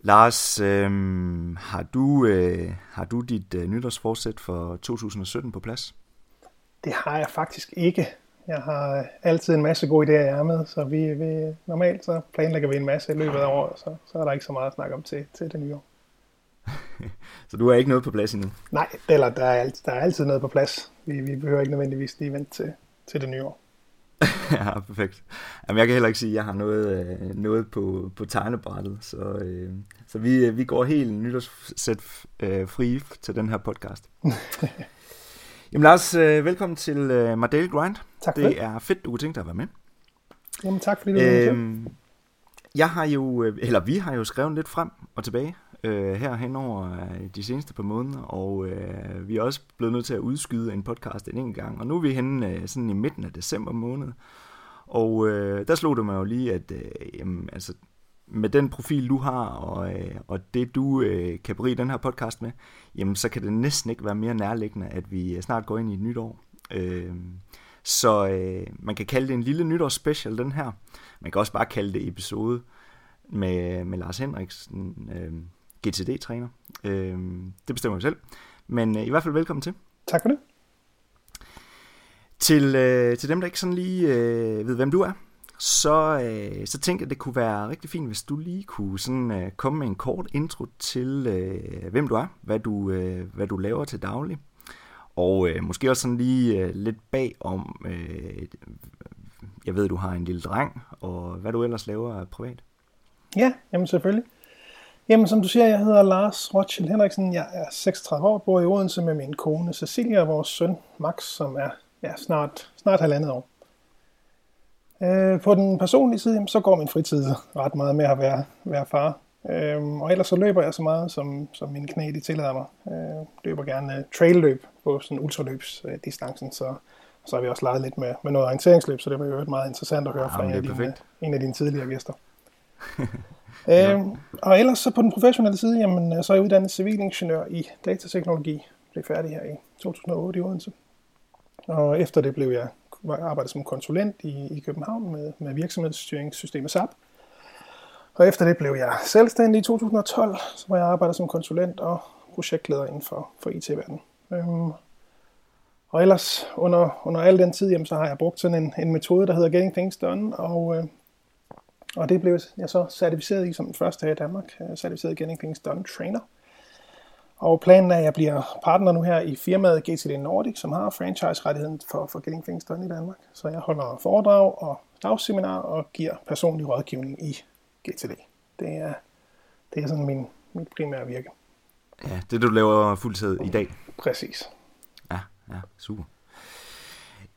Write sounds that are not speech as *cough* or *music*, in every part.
Lars, øh, har, du, øh, har du dit øh, nytårsforsæt for 2017 på plads? Det har jeg faktisk ikke. Jeg har altid en masse gode idéer i ærmet, så vi, vi normalt så planlægger vi en masse i løbet af året, så, så er der ikke så meget at snakke om til, til det nye år. *laughs* så du har ikke noget på plads endnu? Nej, eller der er, der er altid noget på plads. Vi, vi behøver ikke nødvendigvis lige vente til, til det nye år. *laughs* ja, perfekt. Jamen, jeg kan heller ikke sige, at jeg har noget, øh, noget på, på tegnebrættet, så, øh, så vi, øh, vi går helt nytårssæt øh, fri til den her podcast. *laughs* Jamen Lars, øh, velkommen til øh, Mardale Grind. Tak for det. Det er fedt, du kunne tænke dig at være med. Jamen tak fordi du med. Jeg har jo, øh, eller vi har jo skrevet lidt frem og tilbage øh, her hen over øh, de seneste par måneder, og øh, vi er også blevet nødt til at udskyde en podcast en enkelt gang, og nu er vi henne øh, sådan i midten af december måned, og øh, der slog det mig jo lige, at øh, jamen, altså, med den profil, du har, og, øh, og det, du øh, kan berige den her podcast med, jamen, så kan det næsten ikke være mere nærliggende, at vi øh, snart går ind i et nyt år. Øh, så øh, man kan kalde det en lille nytårsspecial, den her. Man kan også bare kalde det episode med, med Lars Henriksen, øh, GTD-træner. Øh, det bestemmer vi selv. Men øh, i hvert fald velkommen til. Tak for det. Til, øh, til dem, der ikke sådan lige øh, ved, hvem du er, så, øh, så tænkte jeg, at det kunne være rigtig fint, hvis du lige kunne sådan, øh, komme med en kort intro til, øh, hvem du er, hvad du, øh, hvad du laver til daglig, og øh, måske også sådan lige øh, lidt bag om, øh, jeg ved, du har en lille dreng, og hvad du ellers laver privat. Ja, jamen selvfølgelig. Jamen som du siger, jeg hedder Lars Rothschild Henriksen, jeg er 36 år, bor i Odense med min kone Cecilia og vores søn Max, som er ja, snart, snart halvandet år. Øh, på den personlige side, så går min fritid ret meget med at være, være far. Øh, og ellers så løber jeg så meget, som, som min knæ de tillader mig. Øh, løber gerne trailløb på sådan ultraløbsdistancen, så, så har vi også leget lidt med, med noget orienteringsløb, så det var jo meget interessant at høre fra en af, dine, en af dine tidligere gæster. *laughs* ja. Øhm, og ellers så på den professionelle side, jamen, øh, så er jeg uddannet civilingeniør i datateknologi. Blev færdig her i 2008 i Odense. Og efter det blev jeg arbejdet som konsulent i, i København med, med virksomhedsstyringssystemet SAP. Og efter det blev jeg selvstændig i 2012, hvor jeg arbejder som konsulent og projektleder inden for, for IT-verdenen. Øhm, og ellers under, under al den tid, jamen, så har jeg brugt sådan en, en metode, der hedder Getting Things Done, og, øh, og det blev jeg så certificeret i som den første her i Danmark, certificeret Getting Things Done Trainer. Og planen er, at jeg bliver partner nu her i firmaet GTD Nordic, som har franchise-rettigheden for, for Getting Things Done i Danmark. Så jeg holder foredrag og dagseminar og giver personlig rådgivning i GTD. Det er, det er sådan min, mit primære virke. Ja, det du laver fuldtid i dag. Præcis. Ja, ja, super.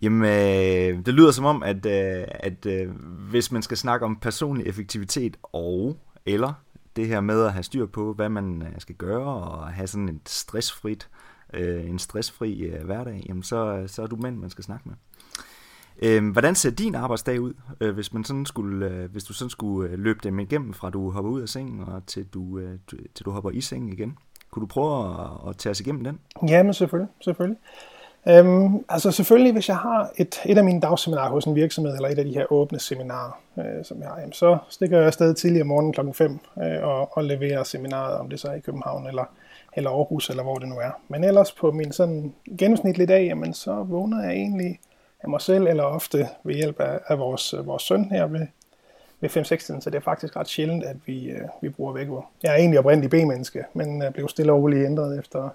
Jamen, øh, det lyder som om, at, øh, at øh, hvis man skal snakke om personlig effektivitet og eller det her med at have styr på, hvad man øh, skal gøre, og have sådan en stressfrit, øh, en stressfri øh, hverdag, jamen så, så er du mand, man skal snakke med. Øh, hvordan ser din arbejdsdag ud, øh, hvis, man sådan skulle, øh, hvis du sådan skulle øh, løbe dem igennem, fra du hopper ud af sengen, og til du, øh, til du hopper i sengen igen? Kunne du prøve at, at tage os igennem den? Jamen selvfølgelig, selvfølgelig. Øhm, altså selvfølgelig, hvis jeg har et, et af mine dagseminarer hos en virksomhed, eller et af de her åbne seminarer, øh, som jeg har, jamen, så stikker jeg afsted tidligere morgenen klokken 5 øh, og, og leverer seminaret, om det så er i København eller, eller Aarhus, eller hvor det nu er. Men ellers på min sådan gennemsnitlige dag, jamen, så vågner jeg egentlig af mig selv, eller ofte ved hjælp af, af vores, vores søn her ved, ved 5 6 så det er faktisk ret sjældent, at vi, øh, vi bruger vækord. Jeg er egentlig oprindelig B-menneske, men øh, blev stille og roligt ændret efter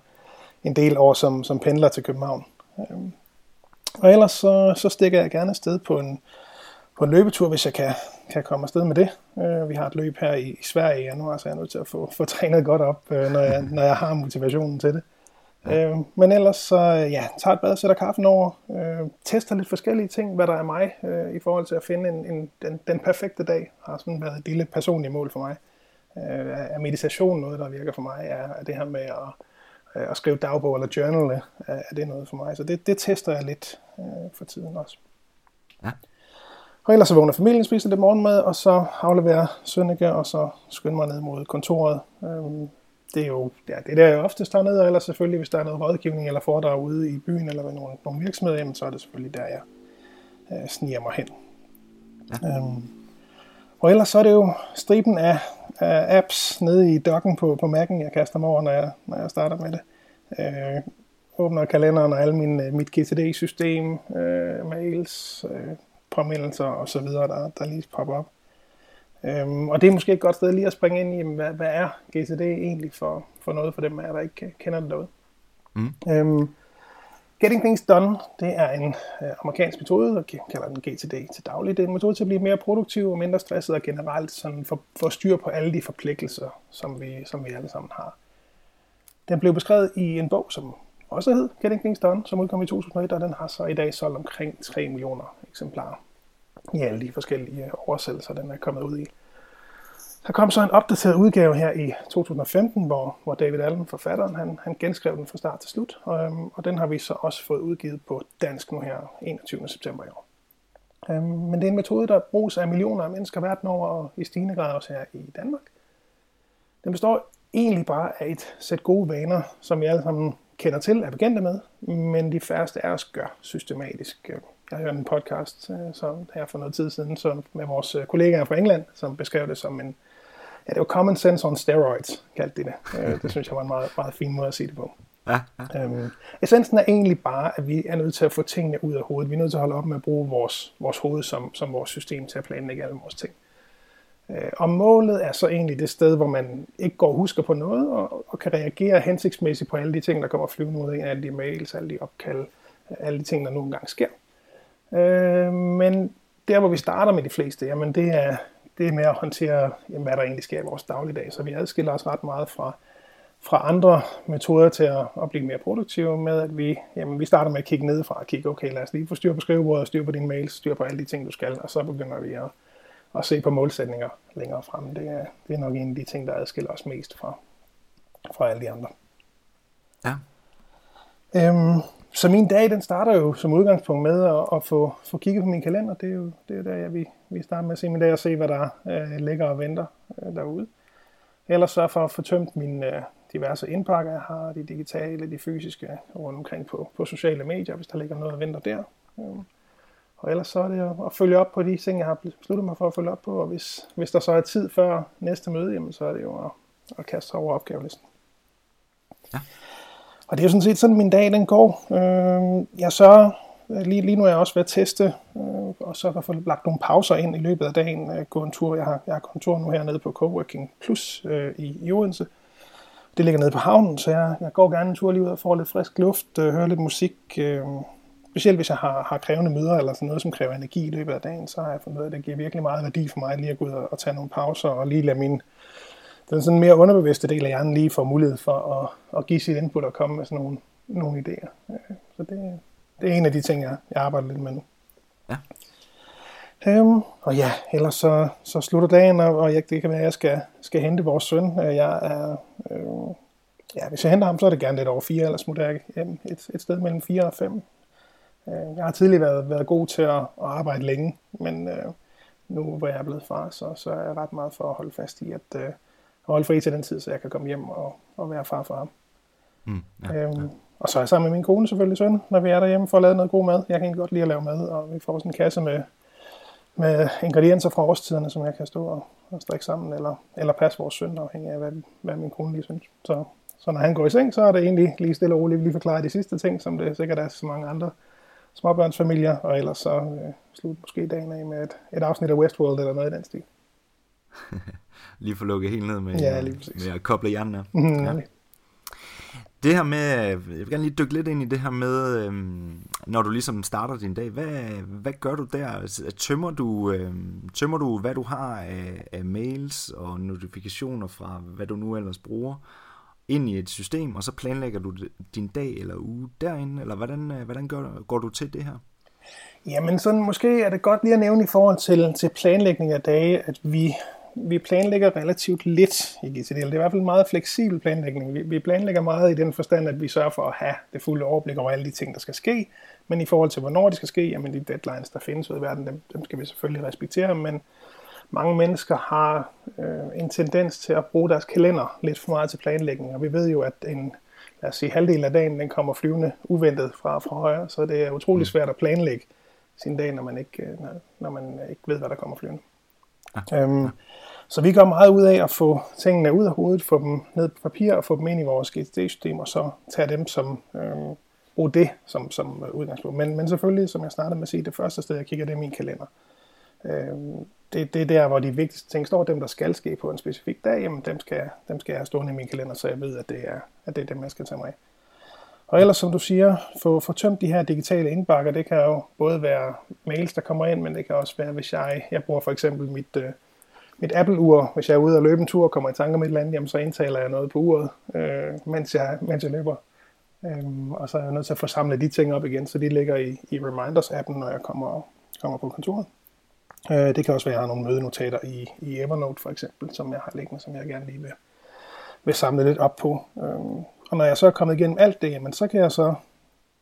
en del år som, som pendler til København. Øhm, og ellers så, så stikker jeg gerne afsted på en, på en løbetur, hvis jeg kan, kan komme afsted med det. Øh, vi har et løb her i, i Sverige i januar, så jeg er nødt til at få, få *laughs* trænet godt op, øh, når, jeg, når jeg har motivationen til det. Ja. Øh, men ellers så ja, tager et bad, sætter kaffen over, øh, tester lidt forskellige ting, hvad der er mig, øh, i forhold til at finde en, en, den, den perfekte dag, har sådan været et lille personligt mål for mig. Øh, er meditation noget, der virker for mig, er, er det her med at øh, at skrive dagbog eller journal, er, er det noget for mig. Så det, det tester jeg lidt øh, for tiden også. Ja. Og ellers så vågner familien, spiser lidt morgenmad, og så afleverer Sønneke, og så skynder mig ned mod kontoret. Øhm, det er jo ja, det er der, jeg oftest tager ned, og ellers selvfølgelig, hvis der er noget rådgivning eller foredrag ude i byen eller ved nogle, nogle virksomheder, jamen, så er det selvfølgelig der, jeg øh, sniger mig hen. Ja. Øhm, og ellers så er det jo striben af, af apps nede i docken på, på Mac'en, jeg kaster mig over, når jeg, når jeg starter med det. Øh, åbner kalenderen og alle min, øh, mit GTD-system, øh, mails, øh, påmindelser og så videre, der, der lige popper op. Øhm, og det er måske et godt sted lige at springe ind i, hvad, hvad er GTD egentlig for, for noget for dem, der ikke kender det derude. Mm. Øhm, Getting Things Done, det er en øh, amerikansk metode, og kalder den GTD til daglig. Det er en metode til at blive mere produktiv og mindre stresset og generelt sådan for, for styr styre på alle de forpligtelser, som vi, som vi alle sammen har. Den blev beskrevet i en bog, som også hed Getting Things Done, som udkom i 2001, og den har så i dag solgt omkring 3 millioner eksemplarer i alle de forskellige øh, oversættelser, den er kommet ud i. Der kom så en opdateret udgave her i 2015, hvor, hvor David Allen, forfatteren, han, han genskrev den fra start til slut, og, øhm, og den har vi så også fået udgivet på dansk nu her 21. september i år. Øhm, men det er en metode, der bruges af millioner af mennesker verden over, og i stigende grad også her i Danmark. Den består egentlig bare af et sæt gode vaner, som vi alle sammen kender til, er bekendte med, men de færreste af os gør systematisk. Øhm, jeg hørte en podcast så som her for noget tid siden som med vores øh, kollegaer fra England, som beskrev det som en, ja, det var common sense on steroids, kaldte de det. Øh, *laughs* det synes jeg var en meget, meget fin måde at sige det på. Ja, ja. Øhm, essensen er egentlig bare, at vi er nødt til at få tingene ud af hovedet. Vi er nødt til at holde op med at bruge vores, vores hoved som, som vores system til at planlægge alle vores ting. Øh, og målet er så egentlig det sted, hvor man ikke går og husker på noget, og, og kan reagere hensigtsmæssigt på alle de ting, der kommer flyvende ud af, alle de mails, alle de opkald, alle de ting, der nu engang sker. Øh, men der, hvor vi starter med de fleste, jamen det er, det er med at håndtere, jamen, hvad der egentlig sker i vores dagligdag. Så vi adskiller os ret meget fra, fra andre metoder til at, at blive mere produktive med, at vi, jamen, vi starter med at kigge ned fra og kigge, okay, lad os lige få styr på skrivebordet, styr på dine mails, styr på alle de ting, du skal, og så begynder vi at, at se på målsætninger længere frem. Det er, det er nok en af de ting, der adskiller os mest fra, fra alle de andre. Ja. Øhm, så min dag, den starter jo som udgangspunkt med at, at få, få kigget på min kalender. Det er jo det er der, jeg, vi, vi starter med at se min dag og se, hvad der øh, ligger og venter øh, derude. Ellers sørge for at få tømt mine øh, diverse indpakker, jeg har, de digitale, de fysiske, rundt omkring på, på sociale medier, hvis der ligger noget og venter der. Øh. Og ellers så er det at, at følge op på de ting, jeg har besluttet mig for at følge op på, og hvis, hvis der så er tid før næste møde, jamen, så er det jo at, at kaste over opgavelisten. Ja. Og det er jo sådan set sådan, min dag den går. Øhm, øh, jeg sørger, lige, lige nu er jeg også ved at teste, øh, og så har jeg lagt nogle pauser ind i løbet af dagen. Øh, gå en tur. Jeg har, jeg har kontor nu hernede på Coworking Plus øh, i, i Odense. Det ligger nede på havnen, så jeg, jeg går gerne en tur lige ud og får lidt frisk luft, øh, hører lidt musik. Øh, specielt hvis jeg har, har krævende møder eller sådan noget, som kræver energi i løbet af dagen, så har jeg fundet ud af, at det giver virkelig meget værdi for mig lige at gå ud og, og tage nogle pauser og lige lade min den sådan mere underbevidste del af hjernen lige får mulighed for at, at give sit input og komme med sådan nogle, nogle idéer. Så det, det er en af de ting, jeg, jeg arbejder lidt med nu. Ja. Øhm, og ja, ellers så, så slutter dagen, og jeg, det kan være, at jeg skal, skal hente vores søn. Øh, jeg er, øh, ja, hvis jeg henter ham, så er det gerne lidt over fire, eller smutter jeg hjem et, et sted mellem fire og fem. Øh, jeg har tidligere været, været god til at, at arbejde længe, men øh, nu hvor jeg er blevet far, så, så er jeg ret meget for at holde fast i, at, øh, holde fri til den tid, så jeg kan komme hjem og, og være far for ham. Mm, ja, øhm, ja. Og så er jeg sammen med min kone selvfølgelig søn, når vi er derhjemme for at lave noget god mad. Jeg kan egentlig godt lide at lave mad, og vi får sådan en kasse med, med ingredienser fra årstiderne, som jeg kan stå og, og strikke sammen, eller, eller passe vores søn, afhængig af, hvad, hvad min kone lige synes. Så, så når han går i seng, så er det egentlig lige stille og roligt, vi lige forklarer de sidste ting, som det sikkert er så mange andre småbørnsfamilier, og ellers så øh, slut måske dagen af med et, et afsnit af Westworld eller noget i den stil. *laughs* lige få lukket helt ned med, ja, med at koble hjernen. Mm, ja. Det her med, jeg vil gerne lige dykke lidt ind i det her med, øhm, når du ligesom starter din dag, hvad, hvad gør du der? Tømmer du, øhm, tømmer du, hvad du har af, af mails og notifikationer fra, hvad du nu ellers bruger, ind i et system, og så planlægger du din dag eller uge derinde, eller hvordan, øh, hvordan gør, går du til det her? Jamen, sådan måske er det godt lige at nævne i forhold til, til planlægning af dage, at vi vi planlægger relativt lidt i GTD. Det er i hvert fald en meget fleksibel planlægning. Vi, vi planlægger meget i den forstand, at vi sørger for at have det fulde overblik over alle de ting, der skal ske. Men i forhold til, hvornår det skal ske, jamen de deadlines, der findes ud i verden, dem, dem skal vi selvfølgelig respektere. Men mange mennesker har øh, en tendens til at bruge deres kalender lidt for meget til planlægning. Og vi ved jo, at en lad os sige, halvdel af dagen den kommer flyvende uventet fra, fra højre, så det er utrolig mm. svært at planlægge sin dag, når man ikke, når, når man ikke ved, hvad der kommer flyvende. Ja. Øhm, Så vi gør meget ud af at få tingene ud af hovedet, få dem ned på papir og få dem ind i vores GTD-system, og så tage dem som, øh, bruge det som, som øh, udgangspunkt. Men, men selvfølgelig, som jeg startede med at sige, det første sted, jeg kigger, det er min kalender. Øh, det, det er der, hvor de vigtigste ting står, dem der skal ske på en specifik dag, jamen dem skal, dem skal jeg have stående i min kalender, så jeg ved, at det er, at det er dem, jeg skal tage mig af. Og ellers, som du siger, få, få tømt de her digitale indbakker. Det kan jo både være mails, der kommer ind, men det kan også være, hvis jeg, jeg bruger for eksempel mit, øh, mit Apple-ur. Hvis jeg er ude og løbe en tur og kommer i tanke om et eller andet, jamen, så indtaler jeg noget på uret, øh, mens, jeg, mens jeg løber. Øhm, og så er jeg nødt til at få samlet de ting op igen, så de ligger i, i Reminders-appen, når jeg kommer, kommer på kontoret. Øh, det kan også være, at jeg har nogle mødenotater i, i Evernote for eksempel, som jeg har liggende, som jeg gerne lige vil, vil samle lidt op på. Øh, og når jeg så er kommet igennem alt det, jamen, så kan jeg så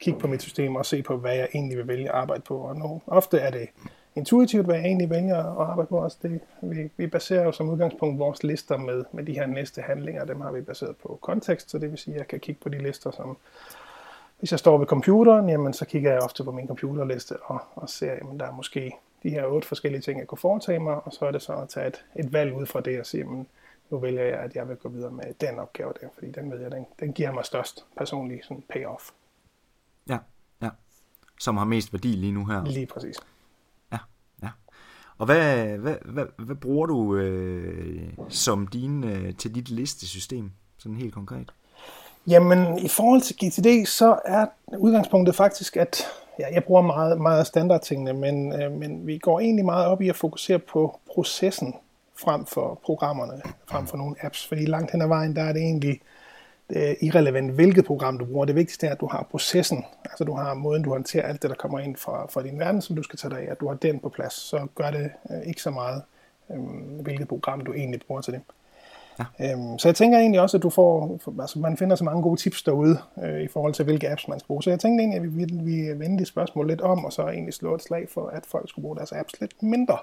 kigge på mit system og se på, hvad jeg egentlig vil vælge at arbejde på. Og nu, ofte er det intuitivt, hvad jeg egentlig vælger at arbejde på. Også det, vi, vi baserer jo som udgangspunkt vores lister med, med de her næste handlinger. Dem har vi baseret på kontekst, så det vil sige, at jeg kan kigge på de lister, som hvis jeg står ved computeren, jamen, så kigger jeg ofte på min computerliste og, og ser, at der er måske de her otte forskellige ting, jeg kunne foretage mig, og så er det så at tage et, et valg ud fra det og sige, jamen, nu vælger jeg, at jeg vil gå videre med den opgave der, fordi den ved jeg, den, den giver mig størst personlig sådan payoff. Ja, ja. Som har mest værdi lige nu her. Lige præcis. Ja, ja. Og hvad, hvad, hvad, hvad bruger du øh, som din, øh, til dit listesystem, sådan helt konkret? Jamen, i forhold til GTD, så er udgangspunktet faktisk, at ja, jeg bruger meget, meget standardtingene, men, øh, men vi går egentlig meget op i at fokusere på processen frem for programmerne, frem for nogle apps. Fordi langt hen ad vejen, der er det egentlig det er irrelevant, hvilket program du bruger. Det vigtigste er, at du har processen. Altså du har måden, du håndterer alt det, der kommer ind fra, fra din verden, som du skal tage dig af. At du har den på plads, så gør det øh, ikke så meget, øh, hvilket program du egentlig bruger til det. Ja. Øhm, så jeg tænker egentlig også, at du får, altså man finder så mange gode tips derude øh, i forhold til, hvilke apps man skal bruge. Så jeg tænkte egentlig, at vi, vi, vi vende det spørgsmål lidt om, og så egentlig slå et slag for, at folk skulle bruge deres apps lidt mindre.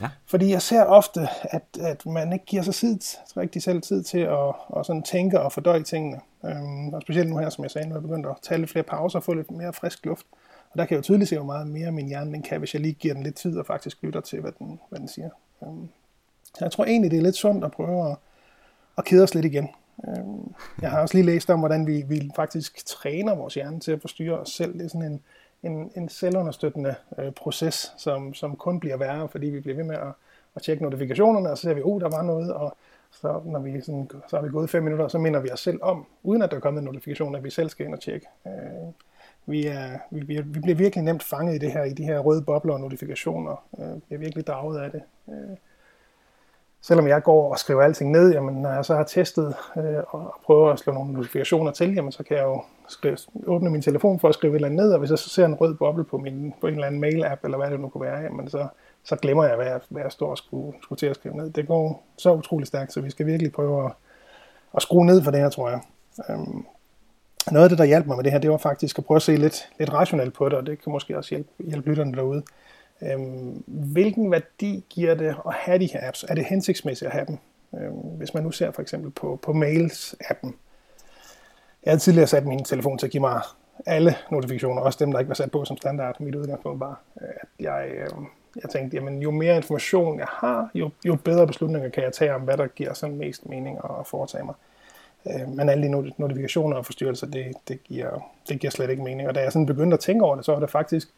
Ja. Fordi jeg ser ofte, at, at man ikke giver sig tid, rigtig selv tid til at, at sådan tænke og fordøje tingene. Øhm, og specielt nu her, som jeg sagde, nu er jeg begyndt at tage lidt flere pauser og få lidt mere frisk luft. Og der kan jeg jo tydeligt se, hvor meget mere min hjerne den kan, hvis jeg lige giver den lidt tid og faktisk lytter til, hvad den, hvad den siger. Øhm, jeg tror egentlig, det er lidt sundt at prøve at, at kede os lidt igen. Øhm, jeg har også lige læst om, hvordan vi, vi faktisk træner vores hjerne til at forstyrre os selv. Det er sådan en, en, en selvunderstøttende øh, proces, som, som kun bliver værre, fordi vi bliver ved med at, at tjekke notifikationerne, og så ser vi, oh, der var noget, og så, når vi sådan, så har vi gået fem minutter, så minder vi os selv om, uden at der er kommet en notifikation, at vi selv skal ind og tjekke. Øh, vi, er, vi, vi, vi bliver virkelig nemt fanget i det her, i de her røde bobler og notifikationer. Øh, vi er virkelig draget af det. Øh, selvom jeg går og skriver alting ned, jamen, når jeg så har testet øh, og prøver at slå nogle notifikationer til, jamen, så kan jeg jo skrive, åbne min telefon for at skrive et eller andet ned, og hvis jeg så ser en rød boble på, min, på en eller anden mail-app, eller hvad det nu kunne være, jamen, så, så glemmer jeg, hvad jeg, hvad jeg står og skulle, skulle til at skrive ned. Det går så utrolig stærkt, så vi skal virkelig prøve at, at skrue ned for det her, tror jeg. Øhm, noget af det, der hjalp mig med det her, det var faktisk at prøve at se lidt, lidt rationelt på det, og det kan måske også hjælpe, hjælpe lytterne derude. Øhm, hvilken værdi giver det at have de her apps? Er det hensigtsmæssigt at have dem? Øhm, hvis man nu ser for eksempel på, på Mails-appen. Jeg havde tidligere sat min telefon til at give mig alle notifikationer, også dem, der ikke var sat på som standard. Mit udgangspunkt var, at jeg, øh, jeg tænkte, jamen, jo mere information jeg har, jo, jo bedre beslutninger kan jeg tage om, hvad der giver sådan mest mening at foretage mig. Øh, men alle de notifikationer og forstyrrelser, det, det, giver, det giver slet ikke mening. Og da jeg sådan begyndte at tænke over det, så var det faktisk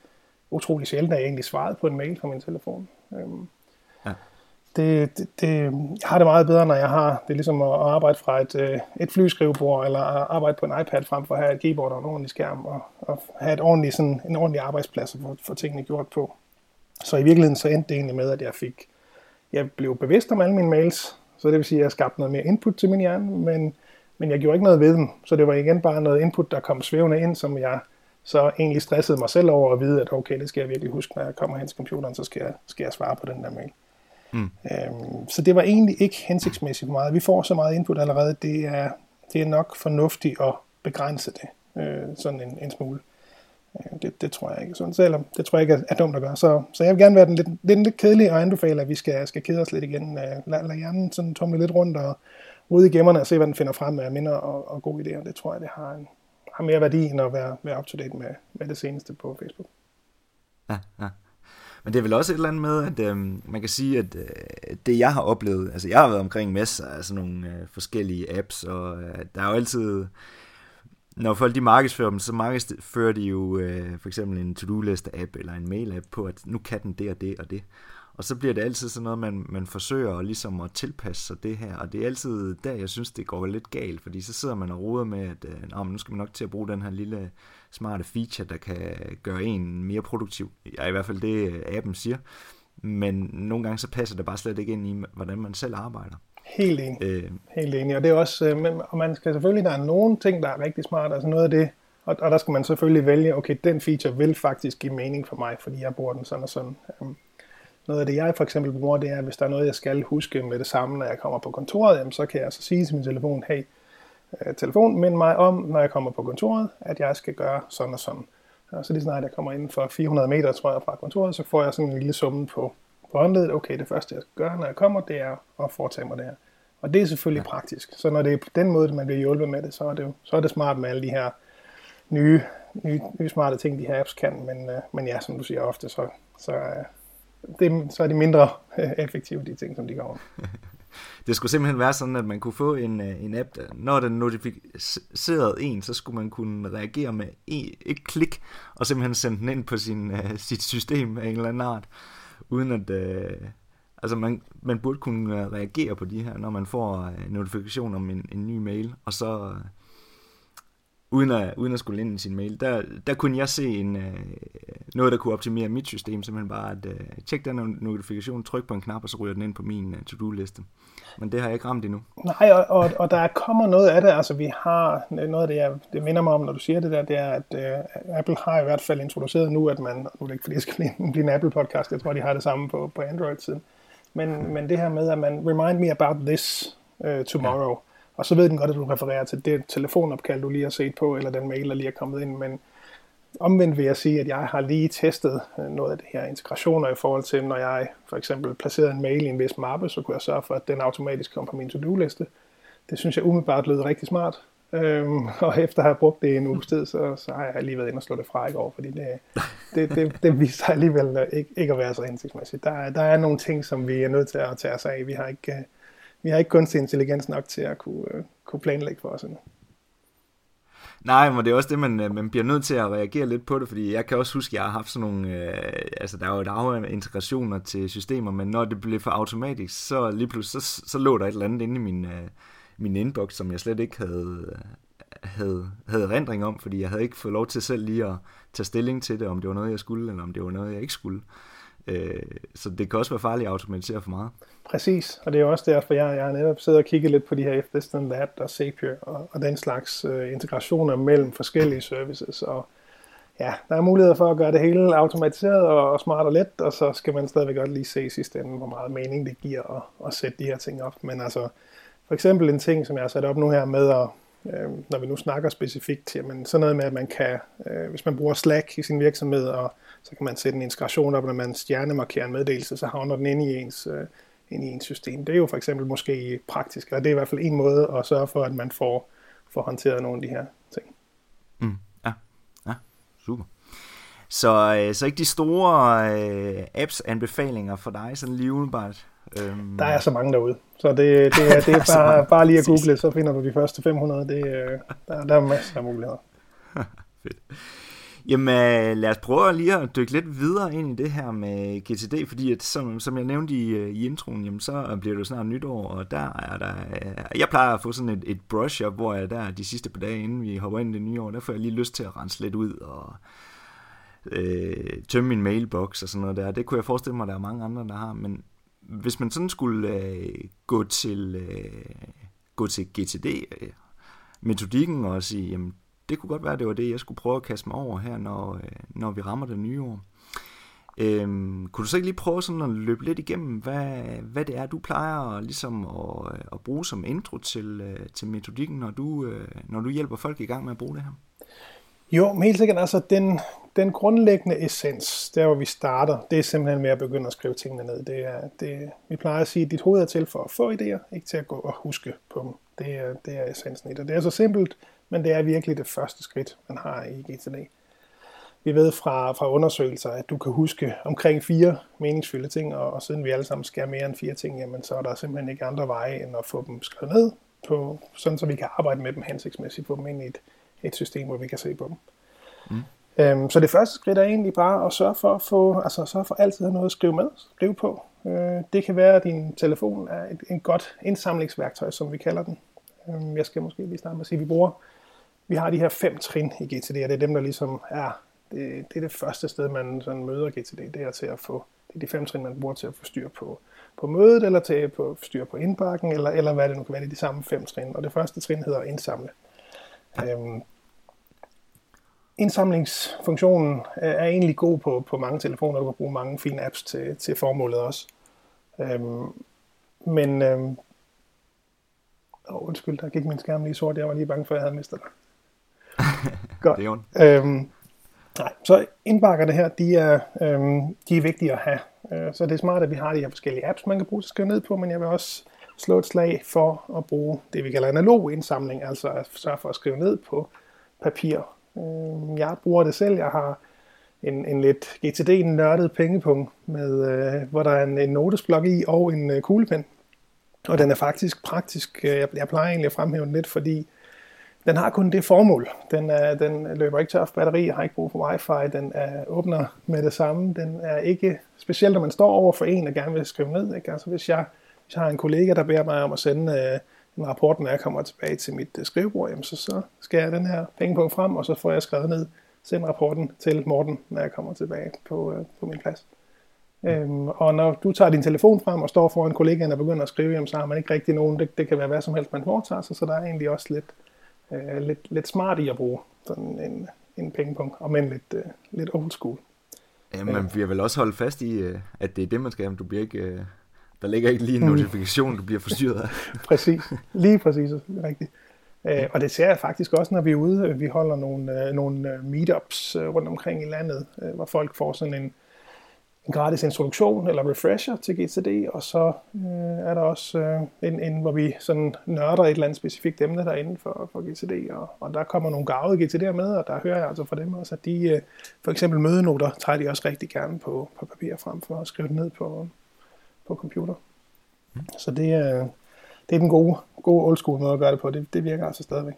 utrolig sjældent, at jeg egentlig svarede på en mail fra min telefon. Øhm, ja. det, det, det, jeg har det meget bedre, når jeg har det er ligesom at arbejde fra et, øh, et flyskrivebord, eller arbejde på en iPad frem for at have et keyboard og en ordentlig skærm, og, og have et ordentligt, sådan, en ordentlig arbejdsplads for, for tingene gjort på. Så i virkeligheden så endte det egentlig med, at jeg fik, jeg blev bevidst om alle mine mails, så det vil sige, at jeg skabte noget mere input til min hjerne, men, men jeg gjorde ikke noget ved dem, så det var igen bare noget input, der kom svævende ind, som jeg så egentlig stressede mig selv over at vide, at okay, det skal jeg virkelig huske, når jeg kommer hen til computeren, så skal jeg, skal jeg svare på den der mail. Mm. Øhm, så det var egentlig ikke hensigtsmæssigt meget. Vi får så meget input allerede, det er, det er nok fornuftigt at begrænse det øh, sådan en, en smule. Øh, det, det tror jeg ikke. Sådan, selvom det tror jeg ikke er, er dumt at gøre. Så, så jeg vil gerne være den lidt, lidt, lidt kedelig og anbefale, at vi skal, skal kede os lidt igen. Øh, lad, lad hjernen sådan tumle lidt rundt og ude i gemmerne og se, hvad den finder frem af minder og, og gode idéer. Det tror jeg, det har en, har mere værdi end at være, være up-to-date med, med det seneste på Facebook. Ja, ja. Men det er vel også et eller andet med, at øh, man kan sige, at øh, det jeg har oplevet, altså jeg har været omkring masser af sådan nogle øh, forskellige apps, og øh, der er jo altid, når folk de markedsfører dem, så markedsfører de jo øh, for eksempel en to-do-liste-app eller en mail-app på, at nu kan den det og det og det. Og så bliver det altid sådan noget, man, man forsøger ligesom at tilpasse sig det her, og det er altid der, jeg synes, det går lidt galt, fordi så sidder man og roder med, at øh, nu skal man nok til at bruge den her lille smarte feature, der kan gøre en mere produktiv. Ja, i hvert fald det, øh, appen siger. Men nogle gange så passer det bare slet ikke ind i, hvordan man selv arbejder. Helt enig. Øh. Helt enig. Og det er også, øh, og man skal selvfølgelig, der er nogle ting, der er rigtig smart, altså noget af det, og, og der skal man selvfølgelig vælge, okay, den feature vil faktisk give mening for mig, fordi jeg bruger den sådan og sådan. Noget af det, jeg for eksempel bruger, det er, hvis der er noget, jeg skal huske med det samme, når jeg kommer på kontoret, jamen, så kan jeg så sige til min telefon, hey, øh, telefon, mind mig om, når jeg kommer på kontoret, at jeg skal gøre sådan og sådan. Og så lige snart jeg kommer inden for 400 meter, tror jeg, fra kontoret, så får jeg sådan en lille summe på, på håndledet. Okay, det første, jeg skal gøre, når jeg kommer, det er at foretage mig det her. Og det er selvfølgelig ja. praktisk. Så når det er på den måde, man bliver hjulpet med det, så er det, så er det smart med alle de her nye, nye, nye smarte ting, de her apps kan. Men, øh, men ja, som du siger ofte, så, så, øh, det, så er de mindre øh, effektive, de ting, som de gør. *laughs* det skulle simpelthen være sådan, at man kunne få en, øh, en app, der, når den notificerede en, så skulle man kunne reagere med et, et klik, og simpelthen sende den ind på sin, uh, sit system af en eller anden art, uden at... Uh, altså man, man burde kunne reagere på de her, når man får en notifikation om en, en ny mail, og så uden at, uden at skulle ind i sin mail, der, der kunne jeg se en, øh, noget, der kunne optimere mit system, simpelthen bare at øh, tjek den notifikation, tryk på en knap, og så ryger den ind på min øh, to-do-liste. Men det har jeg ikke ramt endnu. Nej, og, og, og der kommer noget af det, altså vi har, øh, noget af det, jeg, det minder mig om, når du siger det der, det er, at øh, Apple har i hvert fald introduceret nu, at man, nu er det ikke fordi, jeg skal blive, blive en Apple-podcast, jeg tror, de har det samme på, på Android-siden, men, men det her med, at man remind me about this uh, tomorrow, ja og så ved den godt, at du refererer til det telefonopkald, du lige har set på, eller den mail, der lige er kommet ind, men omvendt vil jeg sige, at jeg har lige testet øh, noget af det her integrationer i forhold til, når jeg for eksempel placerede en mail i en vis mappe, så kunne jeg sørge for, at den automatisk kom på min to-do-liste. Det synes jeg umiddelbart lød rigtig smart. Øhm, *laughs* og efter at have brugt det en uge tid, så, så har jeg lige været inde og slå det fra i går, fordi det, det, det, det viser sig alligevel øh, ikke, ikke at være så hensigtsmæssigt. Der, der er nogle ting, som vi er nødt til at tage os af. Vi har ikke, øh, vi har ikke kunstig intelligens nok til at kunne, øh, kunne planlægge for os endnu. Nej, men det er også det, man, øh, man bliver nødt til at reagere lidt på det, fordi jeg kan også huske, at jeg har haft sådan nogle, øh, altså der er jo et af integrationer til systemer, men når det blev for automatisk, så lige pludselig, så, så lå der et eller andet inde i min, øh, min inbox, som jeg slet ikke havde, havde, havde rendring om, fordi jeg havde ikke fået lov til selv lige at tage stilling til det, om det var noget, jeg skulle, eller om det var noget, jeg ikke skulle. Øh, Øh, så det kan også være farligt at automatisere for meget. Præcis, og det er også derfor, jeg, jeg har netop siddet og kigget lidt på de her If This Then That og Zapier og, og den slags uh, integrationer mellem forskellige services. Og ja, der er muligheder for at gøre det hele automatiseret og, og smart og let, og så skal man stadigvæk godt lige se i sidste ende, hvor meget mening det giver at, at sætte de her ting op. Men altså, for eksempel en ting, som jeg har sat op nu her med at øh, når vi nu snakker specifikt jamen sådan noget med, at man kan, øh, hvis man bruger Slack i sin virksomhed, og så kan man sætte en integration op, når man stjernemarkerer en meddelelse, så havner den inde i ens, øh, inde i ens system. Det er jo for eksempel måske praktisk, og det er i hvert fald en måde at sørge for, at man får, får håndteret nogle af de her ting. Mm, ja, ja, super. Så, øh, så ikke de store øh, apps-anbefalinger for dig, sådan lige umiddelbart? Øhm... Der er så mange derude, så det, det, er, *laughs* det er bare, bare lige at google, så finder du de første 500. Det, øh, der, der er masser af muligheder. *laughs* Fedt. Jamen øh, lad os prøve lige at dykke lidt videre ind i det her med GTD, fordi at, som, som jeg nævnte i, øh, i introen, jamen, så bliver det jo snart nytår, og der er der, øh, jeg plejer at få sådan et, et brush-up, hvor jeg der de sidste par dage, inden vi hopper ind i det nye år, der får jeg lige lyst til at rense lidt ud og øh, tømme min mailbox og sådan noget der. Det kunne jeg forestille mig, at der er mange andre, der har, men hvis man sådan skulle øh, gå til øh, gå til GTD øh, metodikken og sige, jamen det kunne godt være, det var det, jeg skulle prøve at kaste mig over her, når, øh, når vi rammer det nye år. Øhm, kunne du så ikke lige prøve sådan at løbe lidt igennem, hvad, hvad det er, du plejer ligesom at, øh, at bruge som intro til, øh, til metodikken, når du, når du hjælper folk i gang med at bruge det her? Jo, men helt sikkert, altså den, den grundlæggende essens, der hvor vi starter, det er simpelthen med at begynde at skrive tingene ned. Det er, det, vi plejer at sige, at dit hoved er til for at få idéer, ikke til at gå og huske på dem. Det er, det er essensen i det. Det er så simpelt, men det er virkelig det første skridt, man har i GTD. vi ved fra, fra undersøgelser, at du kan huske omkring fire meningsfulde ting, og, og siden vi alle sammen skal mere end fire ting, jamen så er der simpelthen ikke andre veje end at få dem skrevet ned, på, sådan så vi kan arbejde med dem hensigtsmæssigt, få dem ind i et, et system, hvor vi kan se på dem. Mm. Øhm, så det første skridt er egentlig bare at sørge for at få, altså sørge for altid at have noget at skrive med, skrive på. Øh, det kan være, at din telefon er et, et godt indsamlingsværktøj, som vi kalder den. Øh, jeg skal måske lige starte med at sige, at vi bruger, vi har de her fem trin i GTD, og det er dem, der ligesom er, det, det er det første sted, man sådan møder GTD, det er til at få, det er de fem trin, man bruger til at få styr på, på mødet, eller til at få styr på indbakken, eller, eller hvad det nu kan være, det er de samme fem trin. Og det første trin hedder indsamle. Øhm, indsamlingsfunktionen er egentlig god på, på mange telefoner. Du kan bruge mange fine apps til, til formålet også. Øhm, men øhm, oh, undskyld, der gik min skærm lige sort. Jeg var lige bange for, at jeg havde mistet dig. Godt. det er øhm, nej, så indbakkerne her, de er, øhm, de er vigtige at have. Øh, så det er smart, at vi har de her forskellige apps, man kan bruge til at skrive ned på, men jeg vil også slå et slag for at bruge det, vi kalder analog indsamling, altså at sørge for at skrive ned på papir Øh, jeg bruger det selv. Jeg har en, en lidt GTD-nørdet pengepunkt, med, øh, hvor der er en, en notesblok i og en øh, kuglepen. Og den er faktisk praktisk. Øh, jeg, jeg plejer egentlig at fremhæve den lidt, fordi den har kun det formål. Den, er, den løber ikke tør for batteri, har ikke brug for wifi, den er, åbner med det samme. Den er ikke, specielt når man står over for en, der gerne vil skrive ned. Ikke? Altså hvis jeg, hvis jeg har en kollega, der beder mig om at sende øh, en rapport, når jeg kommer tilbage til mit øh, skrivebord, jamen så, så skal jeg den her pengepunkt frem, og så får jeg skrevet ned, send rapporten til Morten, når jeg kommer tilbage på, øh, på min plads. Øhm, og når du tager din telefon frem og står foran kollegaen og begynder at skrive, jamen, så har man ikke rigtig nogen. Det, det kan være hvad som helst, man foretager sig, så der er egentlig også lidt, øh, lidt, lidt smart i at bruge sådan en, en pengepunkt, og men lidt, øh, lidt old school. Ja, man bliver vel også holdt fast i, øh, at det er det, man skal. Du bliver ikke øh, der ligger ikke lige en mm. notifikation, du bliver forstyrret af. *laughs* præcis. Lige præcis. Rigtigt. Øh, og det ser jeg faktisk også, når vi er ude. Vi holder nogle, øh, nogle øh, meetups rundt omkring i landet, hvor folk får sådan en, en gratis introduktion eller refresher til GTD, og så øh, er der også øh, en, en, hvor vi sådan nørder et eller andet specifikt emne derinde for, for GTD, og, og der kommer nogle gavede GTD'er med, og der hører jeg altså fra dem også, at de øh, for eksempel mødenoter tager de også rigtig gerne på, på papir frem for at skrive det ned på, på computer. Mm. Så det er, det er den gode, gode old school måde at gøre det på. Det, det virker altså stadigvæk.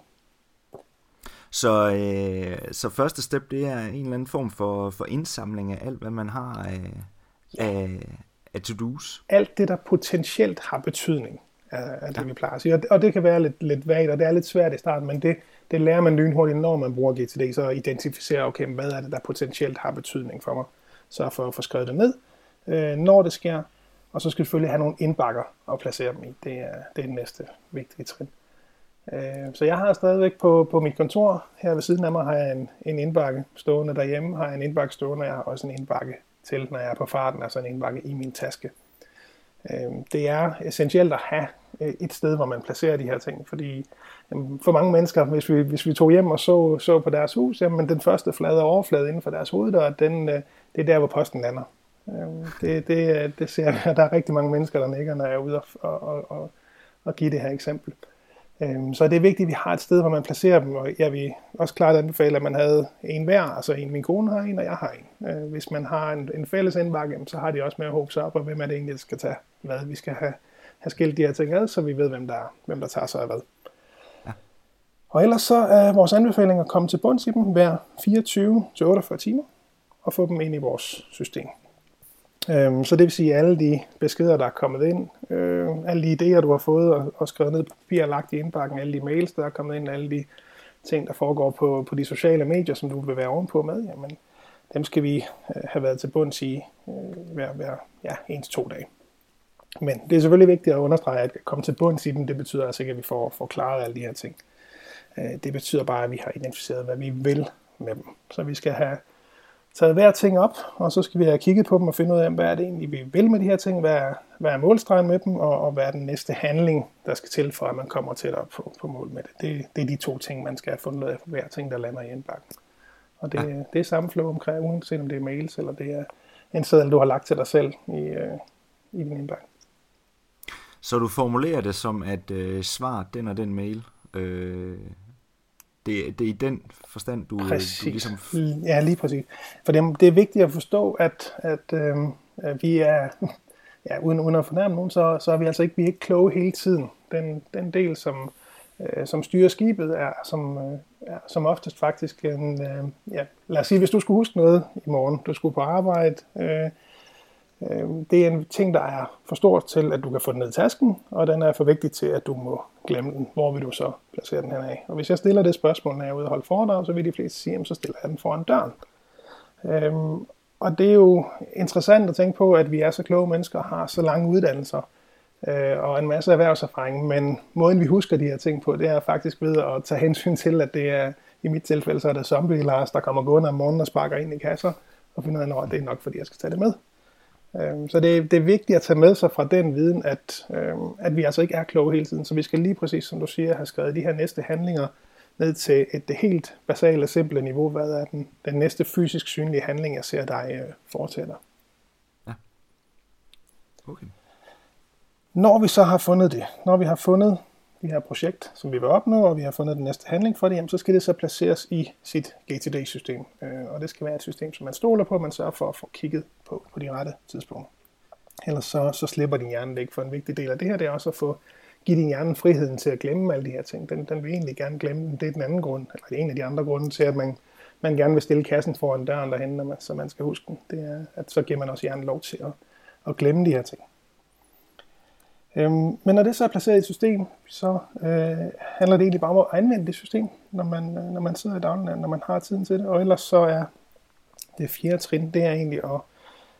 Så, øh, så første step, det er en eller anden form for, for indsamling af alt, hvad man har af, ja. af, af to-dos. Alt det, der potentielt har betydning, er det, ja. vi plejer at sige. Og, og det kan være lidt, lidt vagt, og det er lidt svært i starten, men det, det lærer man lynhurtigt, når man bruger GTD, så identificere, okay, hvad er det, der potentielt har betydning for mig. Så for at få skrevet det ned, øh, når det sker, og så skal vi selvfølgelig have nogle indbakker at placere dem i. Det er, det er det næste vigtige trin. Øh, så jeg har stadigvæk på, på mit kontor, her ved siden af mig har jeg en, en indbakke stående derhjemme, har jeg en indbakke stående, og jeg har også en indbakke til, når jeg er på farten, altså en indbakke i min taske. Øh, det er essentielt at have øh, et sted, hvor man placerer de her ting, fordi for mange mennesker, hvis vi, hvis vi tog hjem og så, så på deres hus, jamen den første flade overflade inden for deres hoveddør, den, øh, det er der, hvor posten lander. Øh, det, det, det ser jeg, *laughs* der er rigtig mange mennesker, der nikker, når jeg er ude og, og, og, og give det her eksempel. Øhm, så det er vigtigt, at vi har et sted, hvor man placerer dem, og jeg vil også klart anbefale, at man havde en hver, altså en min kone har en, og jeg har en. Øh, hvis man har en, en fælles indbakke, så har de også med at håbe sig op, og hvem er det egentlig, der skal tage hvad. Vi skal have, have skilt de her ting ad, så vi ved, hvem der, hvem der tager sig af hvad. Ja. Og ellers så er vores anbefaling at komme til bunds i dem hver 24-48 timer, og få dem ind i vores system. Øhm, så det vil sige, at alle de beskeder, der er kommet ind, øh, alle de idéer, du har fået og, og skrevet ned på papir og lagt i indbakken, alle de mails, der er kommet ind, alle de ting, der foregår på, på de sociale medier, som du vil være ovenpå med, jamen, dem skal vi øh, have været til bunds i øh, hver, hver ja, en til to dage. Men det er selvfølgelig vigtigt at understrege, at komme til bunds i dem, det betyder altså ikke, at vi får, får klaret alle de her ting. Øh, det betyder bare, at vi har identificeret, hvad vi vil med dem. Så vi skal have taget hver ting op, og så skal vi have kigget på dem og finde ud af, hvad er det egentlig, vi vil med de her ting, hvad er, hvad er målstregen med dem, og, og hvad er den næste handling, der skal til, for at man kommer tættere på, på mål med det. det. Det er de to ting, man skal have fundet ud af for hver ting, der lander i indbakken. Og det, ja. det er samme flow omkring, uanset om det er mails, eller det er en seddel, du har lagt til dig selv i, øh, i din indbakke. Så du formulerer det som, at øh, svar den og den mail, øh, det det, er i den forstand, du, præcis. du ligesom... Ja, lige præcis. For det, det er vigtigt at forstå, at, at, øh, vi er, *laughs* ja, uden, uden at fornærme nogen, så, så er vi altså ikke, vi er ikke kloge hele tiden. Den, den del, som, øh, som styrer skibet, er som, øh, er som oftest faktisk en, øh, ja, lad os sige, hvis du skulle huske noget i morgen, du skulle på arbejde, øh, Øhm, det er en ting, der er for stort til, at du kan få den ned i tasken, og den er for vigtig til, at du må glemme den. Hvor vil du så placere den her af? Og hvis jeg stiller det spørgsmål, når jeg er ude og holde foredrag, så vil de fleste sige, så stiller jeg den foran døren. Øhm, og det er jo interessant at tænke på, at vi er så kloge mennesker og har så lange uddannelser øh, og en masse erhvervserfaring, men måden vi husker de her ting på, det er faktisk ved at tage hensyn til, at det er, i mit tilfælde, så er det zombie Lars, der kommer gående om morgenen og sparker ind i kasser, og finder ud af, at det er nok, fordi jeg skal tage det med. Øh, så det, det er vigtigt at tage med sig fra den viden, at, øh, at vi altså ikke er kloge hele tiden, så vi skal lige præcis, som du siger, have skrevet de her næste handlinger ned til et helt basale, simple niveau. Hvad er den, den næste fysisk synlige handling, jeg ser dig øh, dig? Ja. Okay. Når vi så har fundet det, når vi har fundet det her projekt, som vi vil opnå, og vi har fundet den næste handling for det, jamen, så skal det så placeres i sit GTD-system. Øh, og det skal være et system, som man stoler på, og man sørger for at få kigget på på de rette tidspunkter. Ellers så, så slipper din hjerne det ikke, for en vigtig del af det her, det er også at få give din hjerne friheden til at glemme alle de her ting. Den, den vil egentlig gerne glemme Det er den anden grund, eller det er en af de andre grunde til, at man, man gerne vil stille kassen foran døren derhen, når man, så man skal huske den. Det er, at så giver man også hjernen lov til at, at glemme de her ting. Øhm, men når det så er placeret i et system, så øh, handler det egentlig bare om at anvende det system, når man, øh, når man sidder i dagligdagen, når man har tiden til det. Og ellers så er det fjerde trin, det er egentlig at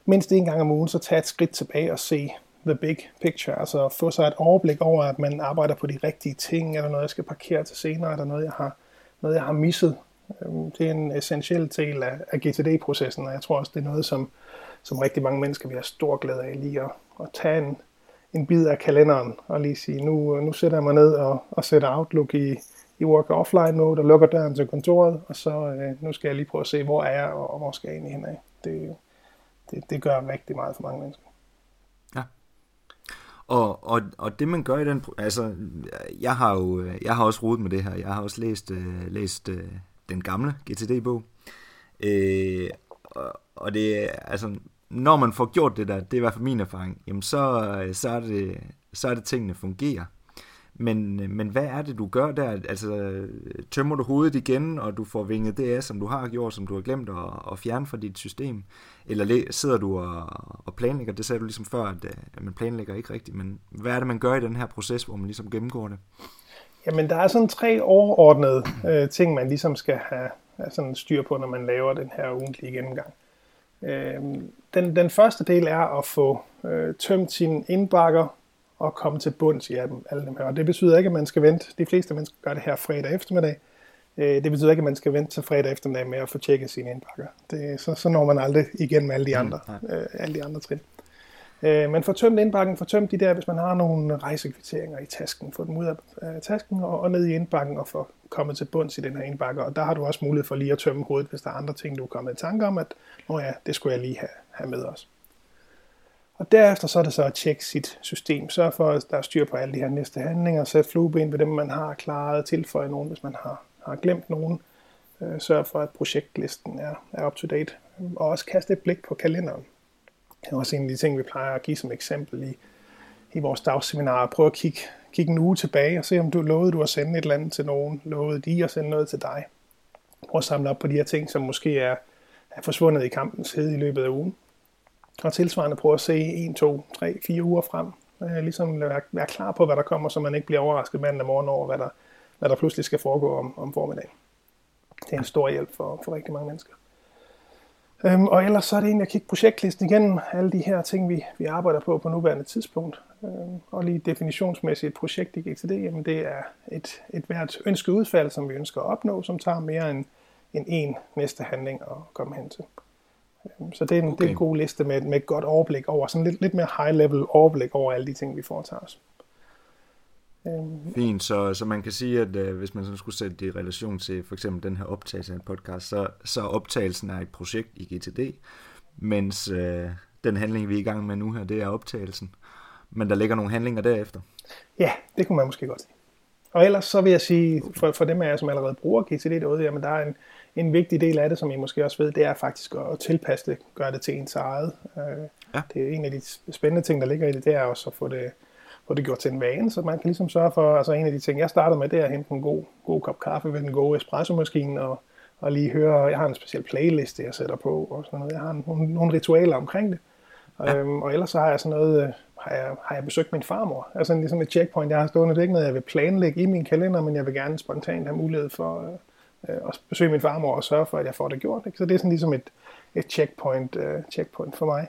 mindst en gang om ugen, så tage et skridt tilbage og se, the big picture, altså få sig et overblik over, at man arbejder på de rigtige ting, er der noget, jeg skal parkere til senere, er der noget, jeg har, noget, jeg har misset. Øhm, det er en essentiel del af, af GTD-processen, og jeg tror også, det er noget, som, som rigtig mange mennesker vil have stor glæde af lige at, at tage en, en bid af kalenderen og lige sige, nu, øh, nu sætter jeg mig ned og, og sætter Outlook i, i work offline mode og lukker døren til kontoret, og så øh, nu skal jeg lige prøve at se, hvor er jeg, og, og hvor skal jeg egentlig hen af. Det, det, det gør rigtig meget for mange mennesker. Ja. Og, og, og det man gør i den, altså jeg har jo, jeg har også rodet med det her, jeg har også læst, øh, læst øh, den gamle GTD-bog, øh, og, og det altså, når man får gjort det der, det er i hvert fald min erfaring, jamen så, øh, så, er, det, så er det tingene fungerer. Men, øh, men hvad er det, du gør der? Altså, tømmer du hovedet igen, og du får vinget det af, som du har gjort, som du har glemt at, at fjerne fra dit system? Eller sidder du og, og planlægger? Det sagde du ligesom før, at, at man planlægger ikke rigtigt, men hvad er det, man gør i den her proces, hvor man ligesom gennemgår det? Jamen, der er sådan tre overordnede øh, ting, man ligesom skal have, sådan styr på, når man laver den her ugentlige gennemgang. Øh, den, den første del er at få øh, tømt sine indbakker og komme til bunds i dem, alle dem her. Og det betyder ikke, at man skal vente. De fleste mennesker gør det her fredag eftermiddag. Øh, det betyder ikke, at man skal vente til fredag eftermiddag med at få tjekket sine indpakker. Det, så, så når man aldrig igen med alle de mm, andre, mm, øh, alle de andre trin. Øh, men få tømt indbakken, få tømt de der, hvis man har nogle rejsekvitteringer i tasken, få dem ud af øh, tasken og, og ned i indbakken og få kommet til bunds i den her indbakke. Og der har du også mulighed for lige at tømme hovedet, hvis der er andre ting, du er kommet i tanke om, at Nå ja, det skulle jeg lige have, have med os. Og derefter så er det så at tjekke sit system. Sørg for, at der er styr på alle de her næste handlinger. Sæt flueben ved dem, man har klaret. Tilføje nogen, hvis man har, har glemt nogen. Øh, sørg for, at projektlisten er, er up to date. Og også kaste et blik på kalenderen. Det er også en af de ting, vi plejer at give som eksempel i, i vores dagsseminarer. Prøv at kigge, kigge en uge tilbage og se, om du lovede du at sende et eller andet til nogen. Lovede de at sende noget til dig. Prøv at samle op på de her ting, som måske er, er forsvundet i kampens hede i løbet af ugen. Og tilsvarende prøv at se 1, 2, 3, 4 uger frem. Øh, ligesom være, være klar på, hvad der kommer, så man ikke bliver overrasket mandag morgen over, hvad der, hvad der pludselig skal foregå om, om formiddagen. Det er en stor hjælp for, for rigtig mange mennesker. Øhm, og ellers så er det egentlig at kigge projektlisten igennem, alle de her ting, vi, vi arbejder på på nuværende tidspunkt. Øhm, og lige definitionsmæssigt et projekt i GTD, jamen det er et, et hvert ønsket udfald, som vi ønsker at opnå, som tager mere end, end en næste handling at komme hen til. Øhm, så det er en, okay. det er en god liste med, med et godt overblik over, sådan lidt, lidt mere high-level overblik over alle de ting, vi foretager os. Øhm. Fint, så, så man kan sige, at uh, hvis man sådan skulle sætte det i relation til for eksempel den her optagelse af en podcast, så, så optagelsen er et projekt i GTD, mens uh, den handling, vi er i gang med nu her, det er optagelsen. Men der ligger nogle handlinger derefter. Ja, det kunne man måske godt sige. og ellers så vil jeg sige, for, for dem af jer, som allerede bruger GTD derude, jamen der er en, en vigtig del af det, som I måske også ved, det er faktisk at tilpasse det, gøre det til ens eget. Øh, ja. Det er en af de spændende ting, der ligger i det, det er også at få det, få det gjort til en vane, så man kan ligesom sørge for, altså en af de ting, jeg starter med, det er at hente en god, god kop kaffe ved den gode espresso-maskine, og, og lige høre, jeg har en speciel playlist, jeg sætter på, og sådan noget. Jeg har nogle, nogle ritualer omkring det. Ja. Øhm, og ellers så har jeg sådan noget, øh, har jeg, har jeg besøgt min farmor. Altså ligesom et checkpoint, jeg har stående. Det er ikke noget, jeg vil planlægge i min kalender, men jeg vil gerne spontant have mulighed for øh, øh at besøge min farmor og sørge for, at jeg får det gjort. Ikke? Så det er sådan ligesom et, et checkpoint, uh, checkpoint for mig.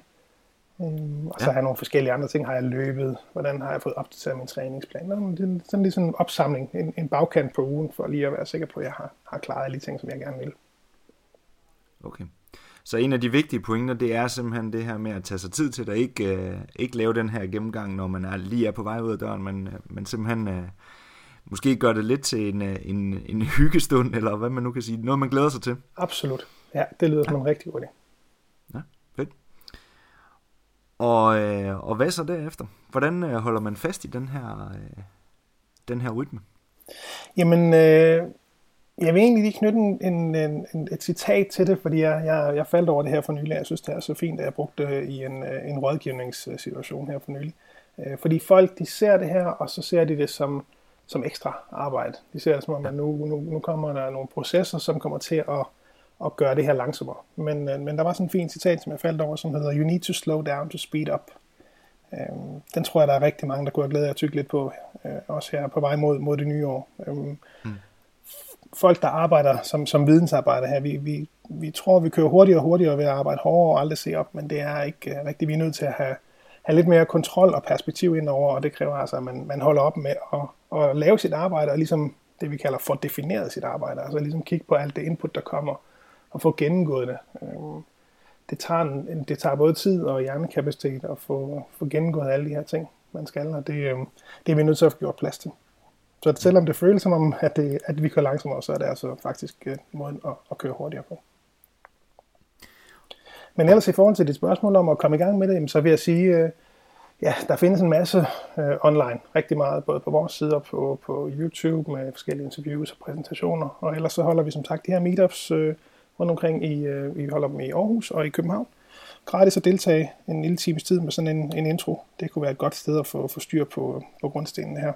Um, og så ja. har jeg nogle forskellige andre ting. Har jeg løbet? Hvordan har jeg fået opdateret min træningsplan? Det er sådan ligesom en opsamling, en, en bagkant på ugen, for lige at være sikker på, at jeg har, har klaret alle de ting, som jeg gerne vil. Okay. Så en af de vigtige pointer, det er simpelthen det her med at tage sig tid til at ikke, øh, ikke lave den her gennemgang, når man er, lige er på vej ud af døren, men, øh, men simpelthen øh, måske gøre det lidt til en, øh, en, en hyggestund, eller hvad man nu kan sige, noget man glæder sig til. Absolut. Ja, det lyder som en rigtig god idé. Ja, fedt. Og, øh, og hvad så derefter? Hvordan øh, holder man fast i den her, øh, den her rytme? Jamen, øh, jeg vil egentlig lige knytte en, en, en, et citat til det, fordi jeg, jeg, jeg faldt over det her for nylig. Jeg synes, det er så fint, at jeg brugte det i en, en rådgivningssituation her for nylig. Øh, fordi folk, de ser det her, og så ser de det som, som ekstra arbejde. De ser det som om, at nu, nu, nu kommer der nogle processer, som kommer til at, at gøre det her langsommere. Men, øh, men der var sådan en fin citat, som jeg faldt over, som hedder, You need to slow down to speed up. Øhm, den tror jeg, der er rigtig mange, der kunne have glæde af at tykke lidt på, øh, også her på vej mod, mod det nye år. Øhm, mm folk, der arbejder som, som vidensarbejder her, vi, vi, vi tror, vi kører hurtigere og hurtigere ved at arbejde hårdere og aldrig se op, men det er ikke uh, rigtigt. Vi er nødt til at have, have lidt mere kontrol og perspektiv indover, og det kræver altså, at man, man holder op med at, at lave sit arbejde, og ligesom det, vi kalder for defineret sit arbejde, altså ligesom kigge på alt det input, der kommer, og få gennemgået det. Øhm, det tager, en, det tager både tid og hjernekapacitet at få, få gennemgået alle de her ting, man skal, og det, øhm, det er vi nødt til at få gjort plads til. Så selvom det føles som om, at, det, at vi kører langsommere, så er det altså faktisk uh, måden at, at køre hurtigere på. Men ellers i forhold til dit spørgsmål om at komme i gang med det, så vil jeg sige, uh, ja, der findes en masse uh, online, rigtig meget, både på vores side og på, på YouTube med forskellige interviews og præsentationer. Og ellers så holder vi som sagt de her meetups uh, rundt omkring i, øh, vi holder dem i Aarhus og i København. Gratis at deltage en lille times tid med sådan en, en intro. Det kunne være et godt sted at få, få styr på, på grundstenene her.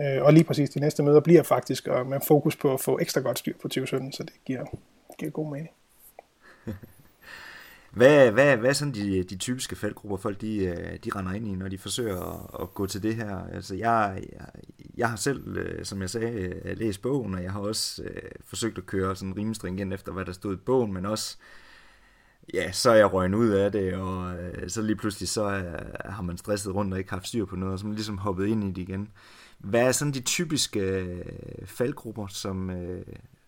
Øh, og lige præcis de næste møder bliver faktisk og med fokus på at få ekstra godt styr på 2017, så det giver, giver god mening. *laughs* Hvad, hvad, hvad er sådan de, de typiske faldgrupper, folk de, øh, de render ind i, når de forsøger at, at gå til det her? Altså jeg, jeg, jeg har selv, øh, som jeg sagde, øh, læst bogen, og jeg har også øh, forsøgt at køre sådan rimelig stringent efter, hvad der stod i bogen, men også, ja, så er jeg røgnet ud af det, og øh, så lige pludselig så er, har man stresset rundt og ikke haft styr på noget, og så er man ligesom hoppet ind i det igen. Hvad er sådan de typiske øh, faldgrupper, som, øh,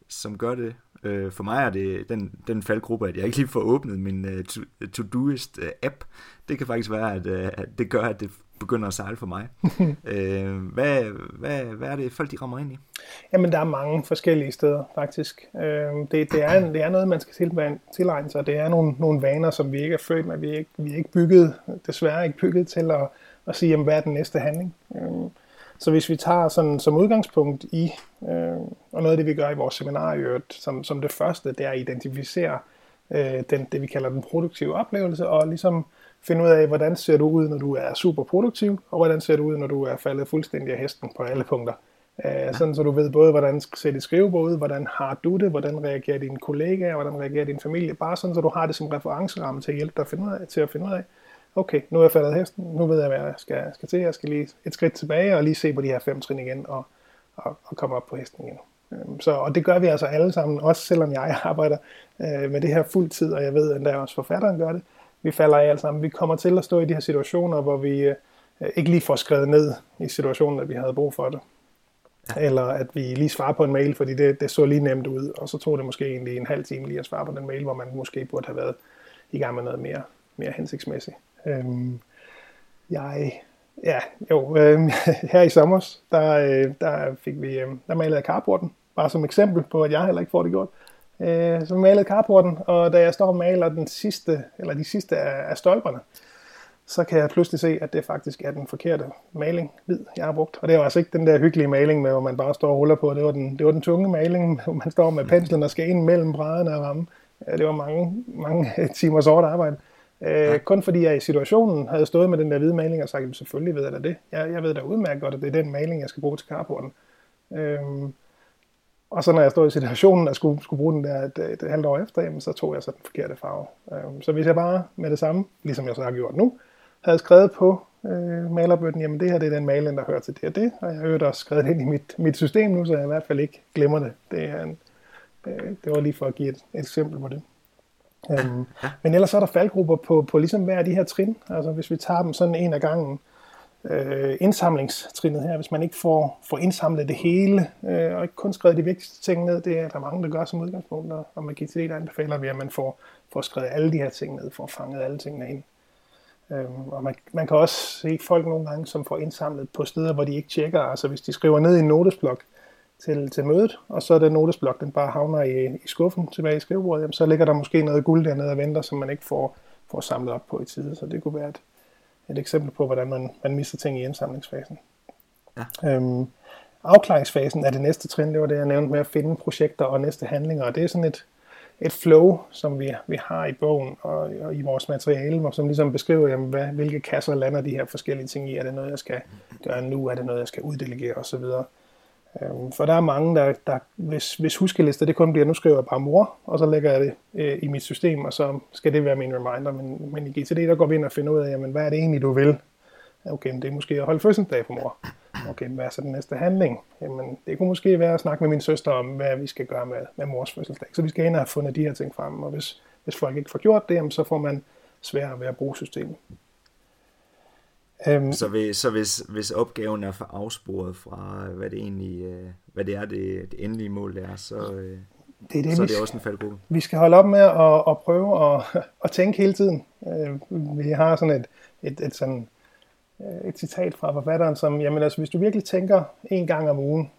som gør det? Øh, for mig er det den, den faldgruppe, at jeg ikke lige får åbnet min øh, øh, app. Det kan faktisk være, at, øh, at det gør, at det begynder at sejle for mig. *laughs* øh, hvad, hvad, hvad er det, folk de rammer ind i? Jamen, der er mange forskellige steder, faktisk. Øh, det, det, er, det er noget, man skal tilegne sig. Det er nogle, nogle vaner, som vi ikke er født med. Vi er ikke, vi er ikke bygget, desværre ikke bygget til at, at sige, jamen, hvad er den næste handling? Øh, så hvis vi tager sådan som udgangspunkt i, øh, og noget af det vi gør i vores seminar i øvrigt, som, som det første, det er at identificere øh, den, det vi kalder den produktive oplevelse, og ligesom finde ud af, hvordan ser du ud, når du er super produktiv, og hvordan ser du ud, når du er faldet fuldstændig af hesten på alle punkter. Øh, sådan så du ved både, hvordan ser dit skrivebord ud, hvordan har du det, hvordan reagerer dine kollegaer, hvordan reagerer din familie, bare sådan så du har det som referenceramme til at hjælpe dig at finde ud af, til at finde ud af, okay, nu er jeg faldet hesten, nu ved jeg, hvad jeg skal, skal til. Jeg skal lige et skridt tilbage og lige se på de her fem trin igen og, og, og komme op på hesten igen. Øhm, så, og det gør vi altså alle sammen, også selvom jeg *laughs* arbejder øh, med det her fuld tid, og jeg ved, at der også forfatteren gør det. Vi falder af alle sammen. Vi kommer til at stå i de her situationer, hvor vi øh, ikke lige får skrevet ned i situationen, at vi havde brug for det. Ja. Eller at vi lige svarer på en mail, fordi det, det så lige nemt ud, og så tog det måske egentlig en halv time lige at svare på den mail, hvor man måske burde have været i gang med noget mere, mere hensigtsmæssigt. Øhm, jeg, ja, jo, øhm, *laughs* her i sommer, der, øh, der fik vi, øh, der malede jeg carporten, bare som eksempel på, at jeg heller ikke får det gjort. Øh, så malede carporten, og da jeg står og maler den sidste, eller de sidste af, af stolperne, så kan jeg pludselig se, at det faktisk er den forkerte maling, hvid, jeg har brugt. Og det var altså ikke den der hyggelige maling med, hvor man bare står og ruller på. Det var den, det var den tunge maling, *laughs* hvor man står med penslen og skal ind mellem brædderne og ramme. Det var mange, mange øh, timers hårdt arbejde. Ja. Kun fordi jeg i situationen havde stået med den der hvide maling og sagt, at selvfølgelig ved jeg da det. Jeg, jeg ved da udmærket godt, at det er den maling, jeg skal bruge til carporten. Øhm, og så når jeg stod i situationen og skulle, skulle bruge den der et, et, et halvt år efter, jamen, så tog jeg så den forkerte farve. Øhm, så hvis jeg bare med det samme, ligesom jeg så har gjort nu, havde skrevet på øh, malerbøtten, jamen det her det er den maling, der hører til det og det, og jeg har øvrigt også skrevet det ind i mit, mit system nu, så jeg i hvert fald ikke glemmer det. Det, er en, øh, det var lige for at give et, et eksempel på det. Øhm, men ellers er der faldgrupper på, på ligesom hver af de her trin. Altså hvis vi tager dem sådan en af gangen, øh, indsamlingstrinnet her, hvis man ikke får, får indsamlet det hele, øh, og ikke kun skrevet de vigtigste ting ned, det er der mange, der gør som udgangspunkt, og med GTD der anbefaler vi, at man får, får skrevet alle de her ting ned, får fanget alle tingene ind. Øhm, og man, man kan også se folk nogle gange, som får indsamlet på steder, hvor de ikke tjekker. Altså hvis de skriver ned i en notesblok til, til mødet, og så den notesblok, den bare havner i, i skuffen tilbage i skrivebordet, jamen, så ligger der måske noget guld dernede og venter, som man ikke får, får samlet op på i tide. Så det kunne være et, et eksempel på, hvordan man, man mister ting i indsamlingsfasen. Ja. Øhm, afklaringsfasen er det næste trin, det var det, jeg nævnte med at finde projekter og næste handlinger, og det er sådan et, et flow, som vi, vi har i bogen og, og i vores materiale, som ligesom beskriver, jamen, hvad, hvilke kasser lander de her forskellige ting i. Er det noget, jeg skal gøre nu? Er det noget, jeg skal uddelegere osv.? Øhm, for der er mange, der, der hvis, hvis huskelister det kun bliver, nu skriver jeg bare mor, og så lægger jeg det øh, i mit system, og så skal det være min reminder. Men, men i GTD, der går vi ind og finder ud af, jamen, hvad er det egentlig, du vil? Okay, det er måske at holde fødselsdag for mor. Okay, hvad er så den næste handling? Jamen, det kunne måske være at snakke med min søster om, hvad vi skal gøre med, med mors fødselsdag. Så vi skal ind og have fundet de her ting frem, og hvis, hvis folk ikke får gjort det, jamen, så får man sværere ved at bruge systemet. Um, så, hvis, så hvis, hvis opgaven er for afsporet fra, hvad det egentlig øh, hvad det er, det, det endelige mål er, så, øh, det er det, så er det også en faldgruppe. Vi skal holde op med at, at prøve at, *laughs* at tænke hele tiden. Vi har sådan et, et, et, sådan, et citat fra forfatteren, som, jamen altså, hvis du virkelig tænker en gang om ugen,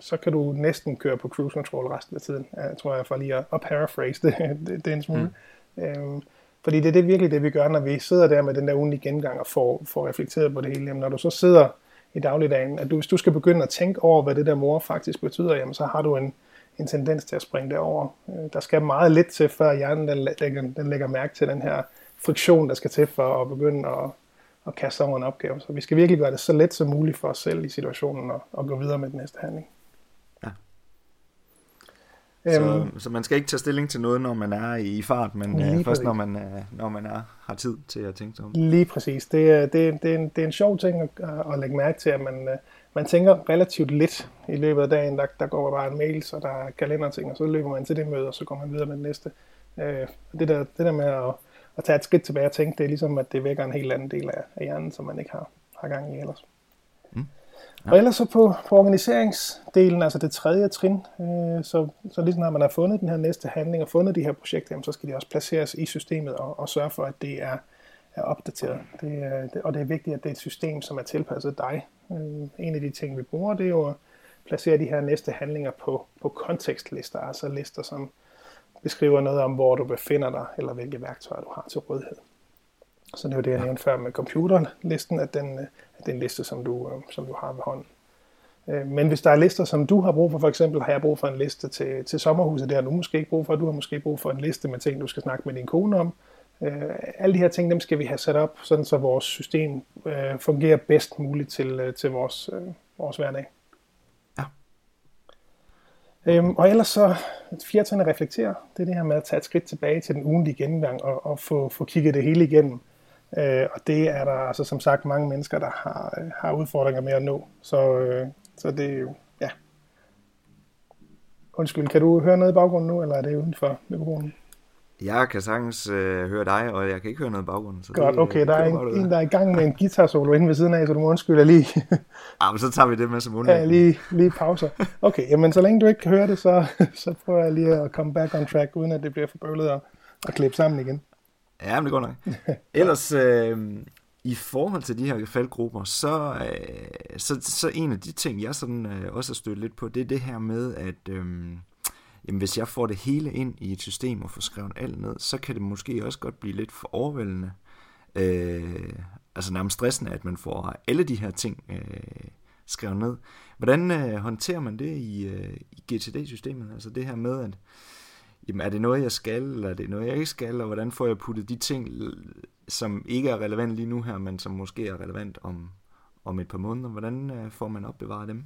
så kan du næsten køre på cruise control resten af tiden. Jeg tror jeg for lige at, at paraphrase det, *laughs* det, det en smule. Mm. Fordi det er det virkelig det, vi gør, når vi sidder der med den der ugenlige gennemgang og får, får reflekteret på det hele. Jamen, når du så sidder i dagligdagen, at du, hvis du skal begynde at tænke over, hvad det der mor faktisk betyder, jamen, så har du en, en tendens til at springe derover. Øh, der skal meget lidt til, før hjernen den lægger, den lægger mærke til den her friktion, der skal til for at begynde at, at kaste over en opgave. Så vi skal virkelig gøre det så let som muligt for os selv i situationen og, og gå videre med den næste handling. Så, øhm, så man skal ikke tage stilling til noget, når man er i fart, men uh, først når man, uh, når man er, har tid til at tænke sig om. Lige præcis. Det, er, det, det, er, en, det er en sjov ting at, at lægge mærke til, at man, uh, man tænker relativt lidt i løbet af dagen. Der, der går bare en mail, så der er kalenderting, og så løber man til det møde, og så går man videre med det næste. Uh, det, der, det der med at, at tage et skridt tilbage og tænke, det er ligesom, at det vækker en helt anden del af, af hjernen, som man ikke har, har gang i ellers. Ja. Og ellers så på, på organiseringsdelen, altså det tredje trin, øh, så, så ligesom når man har fundet den her næste handling og fundet de her projekter, jamen, så skal de også placeres i systemet og, og sørge for, at det er, er opdateret. Det er, det, og det er vigtigt, at det er et system, som er tilpasset dig. Øh, en af de ting, vi bruger, det er jo at placere de her næste handlinger på, på kontekstlister, altså lister, som beskriver noget om, hvor du befinder dig, eller hvilke værktøjer du har til rådighed. Så det er jo det, jeg nævnte før med computerlisten, at den, at det er en liste, som du, øh, som du har ved hånden. Øh, men hvis der er lister, som du har brug for, for eksempel har jeg brug for en liste til, til sommerhuset, det har du måske ikke brug for, du har måske brug for en liste med ting, du skal snakke med din kone om. Øh, alle de her ting, dem skal vi have sat op, sådan så vores system fungerer bedst muligt til, til vores, vores hverdag. Ja. Øhm, og ellers så, fjerde ting at reflektere, det er det her med at tage et skridt tilbage til den ugenlige gennemgang og, og få, få kigget det hele igennem. Øh, og det er der altså som sagt mange mennesker, der har, øh, har udfordringer med at nå. Så, øh, så det er jo, ja. Undskyld, kan du høre noget i baggrunden nu, eller er det uden for mikrofonen? Jeg kan sagtens øh, høre dig, og jeg kan ikke høre noget i baggrunden. Så Godt, det, okay, der er en, en, der er i gang med en guitar solo inde ved siden af, så du må undskylde lige. *laughs* ja, men så tager vi det med som undlag. Ja, lige, lige pauser. Okay, jamen så længe du ikke kan høre det, så, *laughs* så prøver jeg lige at komme back on track, uden at det bliver for bøvlet at, at klippe sammen igen. Ja, men det går nok. *laughs* Ellers, øh, i forhold til de her faldgrupper, så, øh, så, så en af de ting, jeg sådan øh, også har stødt lidt på, det er det her med, at øh, jamen, hvis jeg får det hele ind i et system og får skrevet alt ned, så kan det måske også godt blive lidt for overvældende. øh, altså nærmest stressende, at man får alle de her ting øh, skrevet ned. Hvordan øh, håndterer man det i, øh, i GTD-systemet? Altså det her med, at jamen, er det noget, jeg skal, eller er det noget, jeg ikke skal, og hvordan får jeg puttet de ting, som ikke er relevant lige nu her, men som måske er relevant om, om et par måneder, hvordan øh, får man opbevaret dem?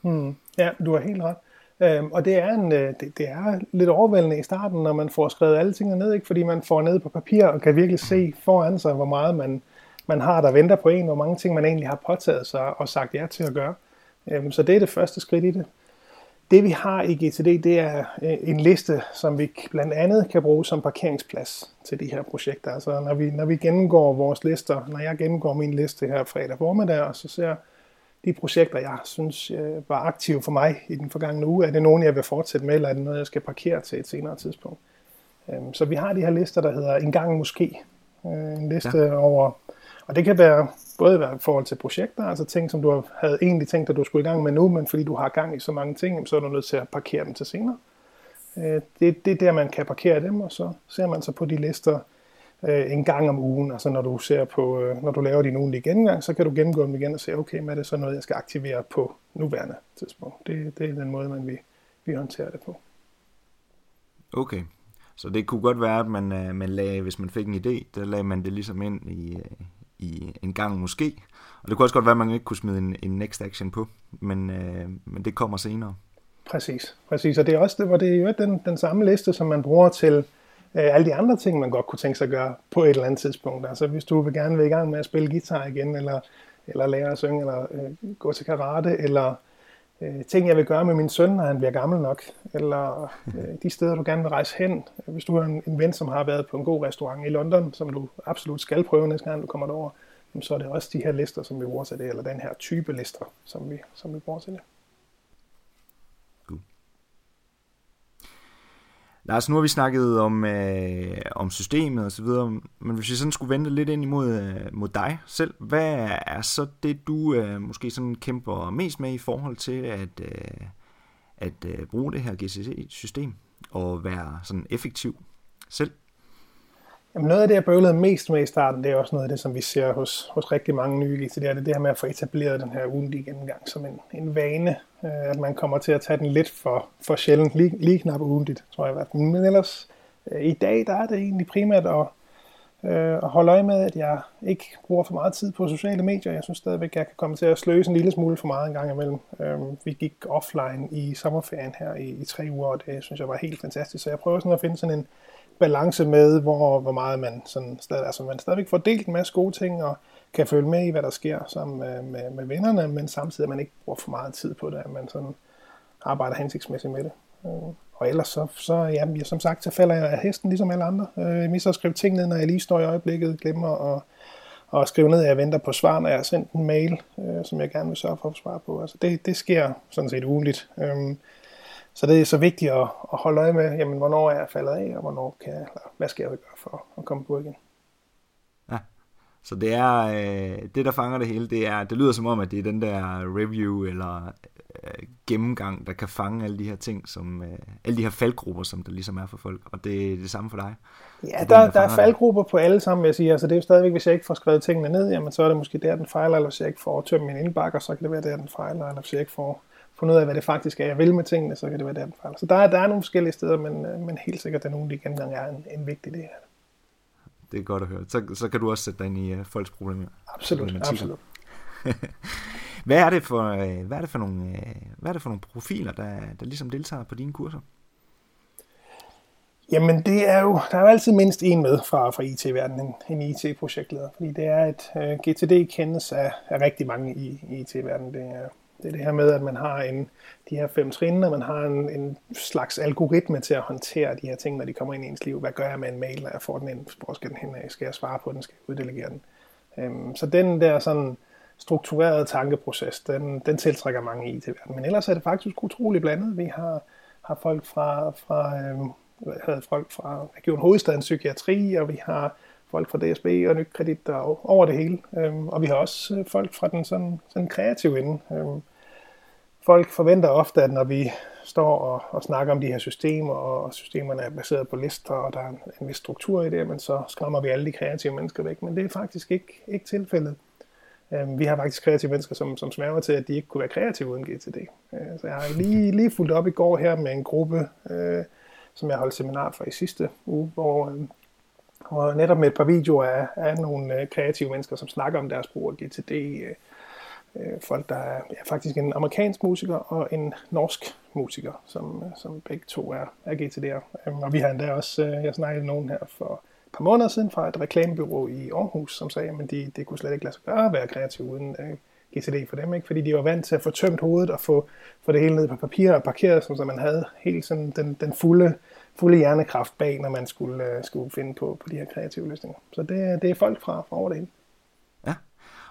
Hmm. Ja, du har helt ret. Øhm, og det er, en, øh, det, det er lidt overvældende i starten, når man får skrevet alle tingene ned, ikke? fordi man får ned på papir og kan virkelig se foran sig, hvor meget man, man har, der venter på en, hvor mange ting man egentlig har påtaget sig og sagt ja til at gøre. Øhm, så det er det første skridt i det. Det vi har i GTD, det er øh, en liste, som vi blandt andet kan bruge som parkeringsplads til de her projekter. Altså når vi, når vi gennemgår vores lister, når jeg gennemgår min liste her fredag formiddag, og så ser de projekter, jeg synes øh, var aktive for mig i den forgangne uge, er det nogen, jeg vil fortsætte med, eller er det noget, jeg skal parkere til et senere tidspunkt. Øhm, så vi har de her lister, der hedder En gang måske. Øh, en liste ja. over, og det kan være både i forhold til projekter, altså ting, som du havde egentlig tænkt, at du skulle i gang med nu, men fordi du har gang i så mange ting, så er du nødt til at parkere dem til senere. Øh, det, det er der, man kan parkere dem, og så ser man så på de lister, øh, en gang om ugen. Altså når du ser på, øh, når du laver din ugenlige gennemgang, så kan du gennemgå dem igen og se, okay, hvad er det så noget, jeg skal aktivere på nuværende tidspunkt. Det, det er den måde, man vi, vi håndterer det på. Okay. Så det kunne godt være, at man, man lagde, hvis man fik en idé, der lagde man det ligesom ind i, i en gang måske. Og det kunne også godt være, at man ikke kunne smide en, en next action på, men, øh, men det kommer senere. Præcis, præcis. Og det er også det, hvor det er jo den, den samme liste, som man bruger til øh, alle de andre ting, man godt kunne tænke sig at gøre på et eller andet tidspunkt. Altså hvis du vil gerne vil i gang med at spille guitar igen, eller, eller lære at synge, eller øh, gå til karate, eller øh, ting, jeg vil gøre med min søn, når han bliver gammel nok, eller øh, de steder, du gerne vil rejse hen. Hvis du har en, en ven, som har været på en god restaurant i London, som du absolut skal prøve næste gang, du kommer derover, så er det også de her lister, som vi bruger til det, eller den her type lister, som vi, som vi bruger til det. Lars, nu har vi snakket om, øh, om systemet og så videre, men hvis vi sådan skulle vente lidt ind imod øh, mod dig selv, hvad er så det, du øh, måske sådan kæmper mest med i forhold til at, øh, at øh, bruge det her GCC-system og være sådan effektiv selv? Jamen noget af det, jeg bøvlede mest med i starten, det er også noget af det, som vi ser hos, hos rigtig mange nye GTD'er. Det er det her med at få etableret den her ugentlige gennemgang som en, en vane. Øh, at man kommer til at tage den lidt for, for sjældent, lige, lige knap ugentligt, tror jeg i hvert fald. Men ellers, øh, i dag, der er det egentlig primært at, øh, at holde øje med, at jeg ikke bruger for meget tid på sociale medier. Jeg synes stadigvæk, at jeg kan komme til at sløse en lille smule for meget en gang imellem. Øh, vi gik offline i sommerferien her i, i tre uger, og det synes jeg var helt fantastisk. Så jeg prøver sådan at finde sådan en balance med, hvor, hvor meget man, sådan, stadig, altså man stadigvæk får delt en masse gode ting, og kan følge med i, hvad der sker sammen med, med, med vennerne, men samtidig at man ikke bruger for meget tid på det, at man sådan arbejder hensigtsmæssigt med det. Øh, og ellers så, så jamen, ja, som sagt, så falder jeg af hesten ligesom alle andre. Øh, jeg misser at skrive ting ned, når jeg lige står i øjeblikket, glemmer at, at skrive ned, at jeg venter på svar, når jeg har sendt en mail, øh, som jeg gerne vil sørge for at svare på. Altså det, det sker sådan set ugenligt. Øh, så det er så vigtigt at, at holde øje med, jamen, hvornår er jeg faldet af, og hvornår kan jeg, eller hvad skal jeg gøre for at komme på igen. Ja, så det er, øh, det der fanger det hele, det er, det lyder som om, at det er den der review eller øh, gennemgang, der kan fange alle de her ting, som, øh, alle de her faldgrupper, som der ligesom er for folk, og det er det samme for dig. Ja, der, der, der er faldgrupper på alle sammen, vil jeg sige. Altså, det er jo stadigvæk, hvis jeg ikke får skrevet tingene ned, jamen, så er det måske der, den fejler, eller hvis jeg ikke får tømt min indbakker, så kan det være der, den fejler, eller hvis jeg ikke får fundet ud af, hvad det faktisk er, jeg vil med tingene, så kan det være der, den fejler. Så der er, der er nogle forskellige steder, men, øh, men helt sikkert, at nogle af de gengang er en, en vigtig del af det. Det er godt at høre. Så, så kan du også sætte dig ind i uh, folks problemer. Absolut, absolut. *laughs* hvad er det for, uh, hvad er det for nogle, hvad er det for nogle profiler, der, der ligesom deltager på dine kurser? Jamen, det er jo, der er jo altid mindst en med fra, fra IT-verdenen, en, en IT-projektleder, fordi det er et uh, GTD kendes af, af rigtig mange i, i IT-verdenen. Det er det er det her med, at man har en, de her fem trin, og man har en, en slags algoritme til at håndtere de her ting, når de kommer ind i ens liv. Hvad gør jeg med en mail, når jeg får den ind? Hvor skal den hen? Skal jeg svare på den? Skal jeg uddelegere den? Øhm, så den der sådan strukturerede tankeproces, den, den tiltrækker mange i til verden. Men ellers er det faktisk utrolig blandet. Vi har, har folk fra, fra, øhm, havde folk fra Region Hovedstadens Psykiatri, og vi har folk fra DSB og Nykredit der over det hele. Øhm, og vi har også øh, folk fra den sådan, sådan kreative ende. Øhm, folk forventer ofte, at når vi står og, og snakker om de her systemer, og systemerne er baseret på lister, og der er en, en vis struktur i det, men så skræmmer vi alle de kreative mennesker væk. Men det er faktisk ikke, ikke tilfældet. Øhm, vi har faktisk kreative mennesker, som, som smærger til, at de ikke kunne være kreative uden GTD. Øh, så jeg har lige, lige fulgt op i går her med en gruppe, øh, som jeg holdt seminar for i sidste uge, hvor, øh, og netop med et par videoer af, af nogle øh, kreative mennesker, som snakker om deres brug af GTD. Øh, øh, folk, der er ja, faktisk en amerikansk musiker og en norsk musiker, som, øh, som begge to er, er GTD'er. Øhm, og vi har endda også, jeg snakkede med nogen her for et par måneder siden fra et reklamebyrå i Aarhus, som sagde, at de, det kunne slet ikke lade sig gøre at være kreativ uden øh, GTD for dem, ikke? fordi de var vant til at få tømt hovedet og få, få det hele ned på papir og parkeret, så man havde helt sådan den, den fulde, fulde hjernekraft bag, når man skulle, øh, skulle finde på, på de her kreative løsninger. Så det, øh, det er folk fra, fra over det hele. Ja,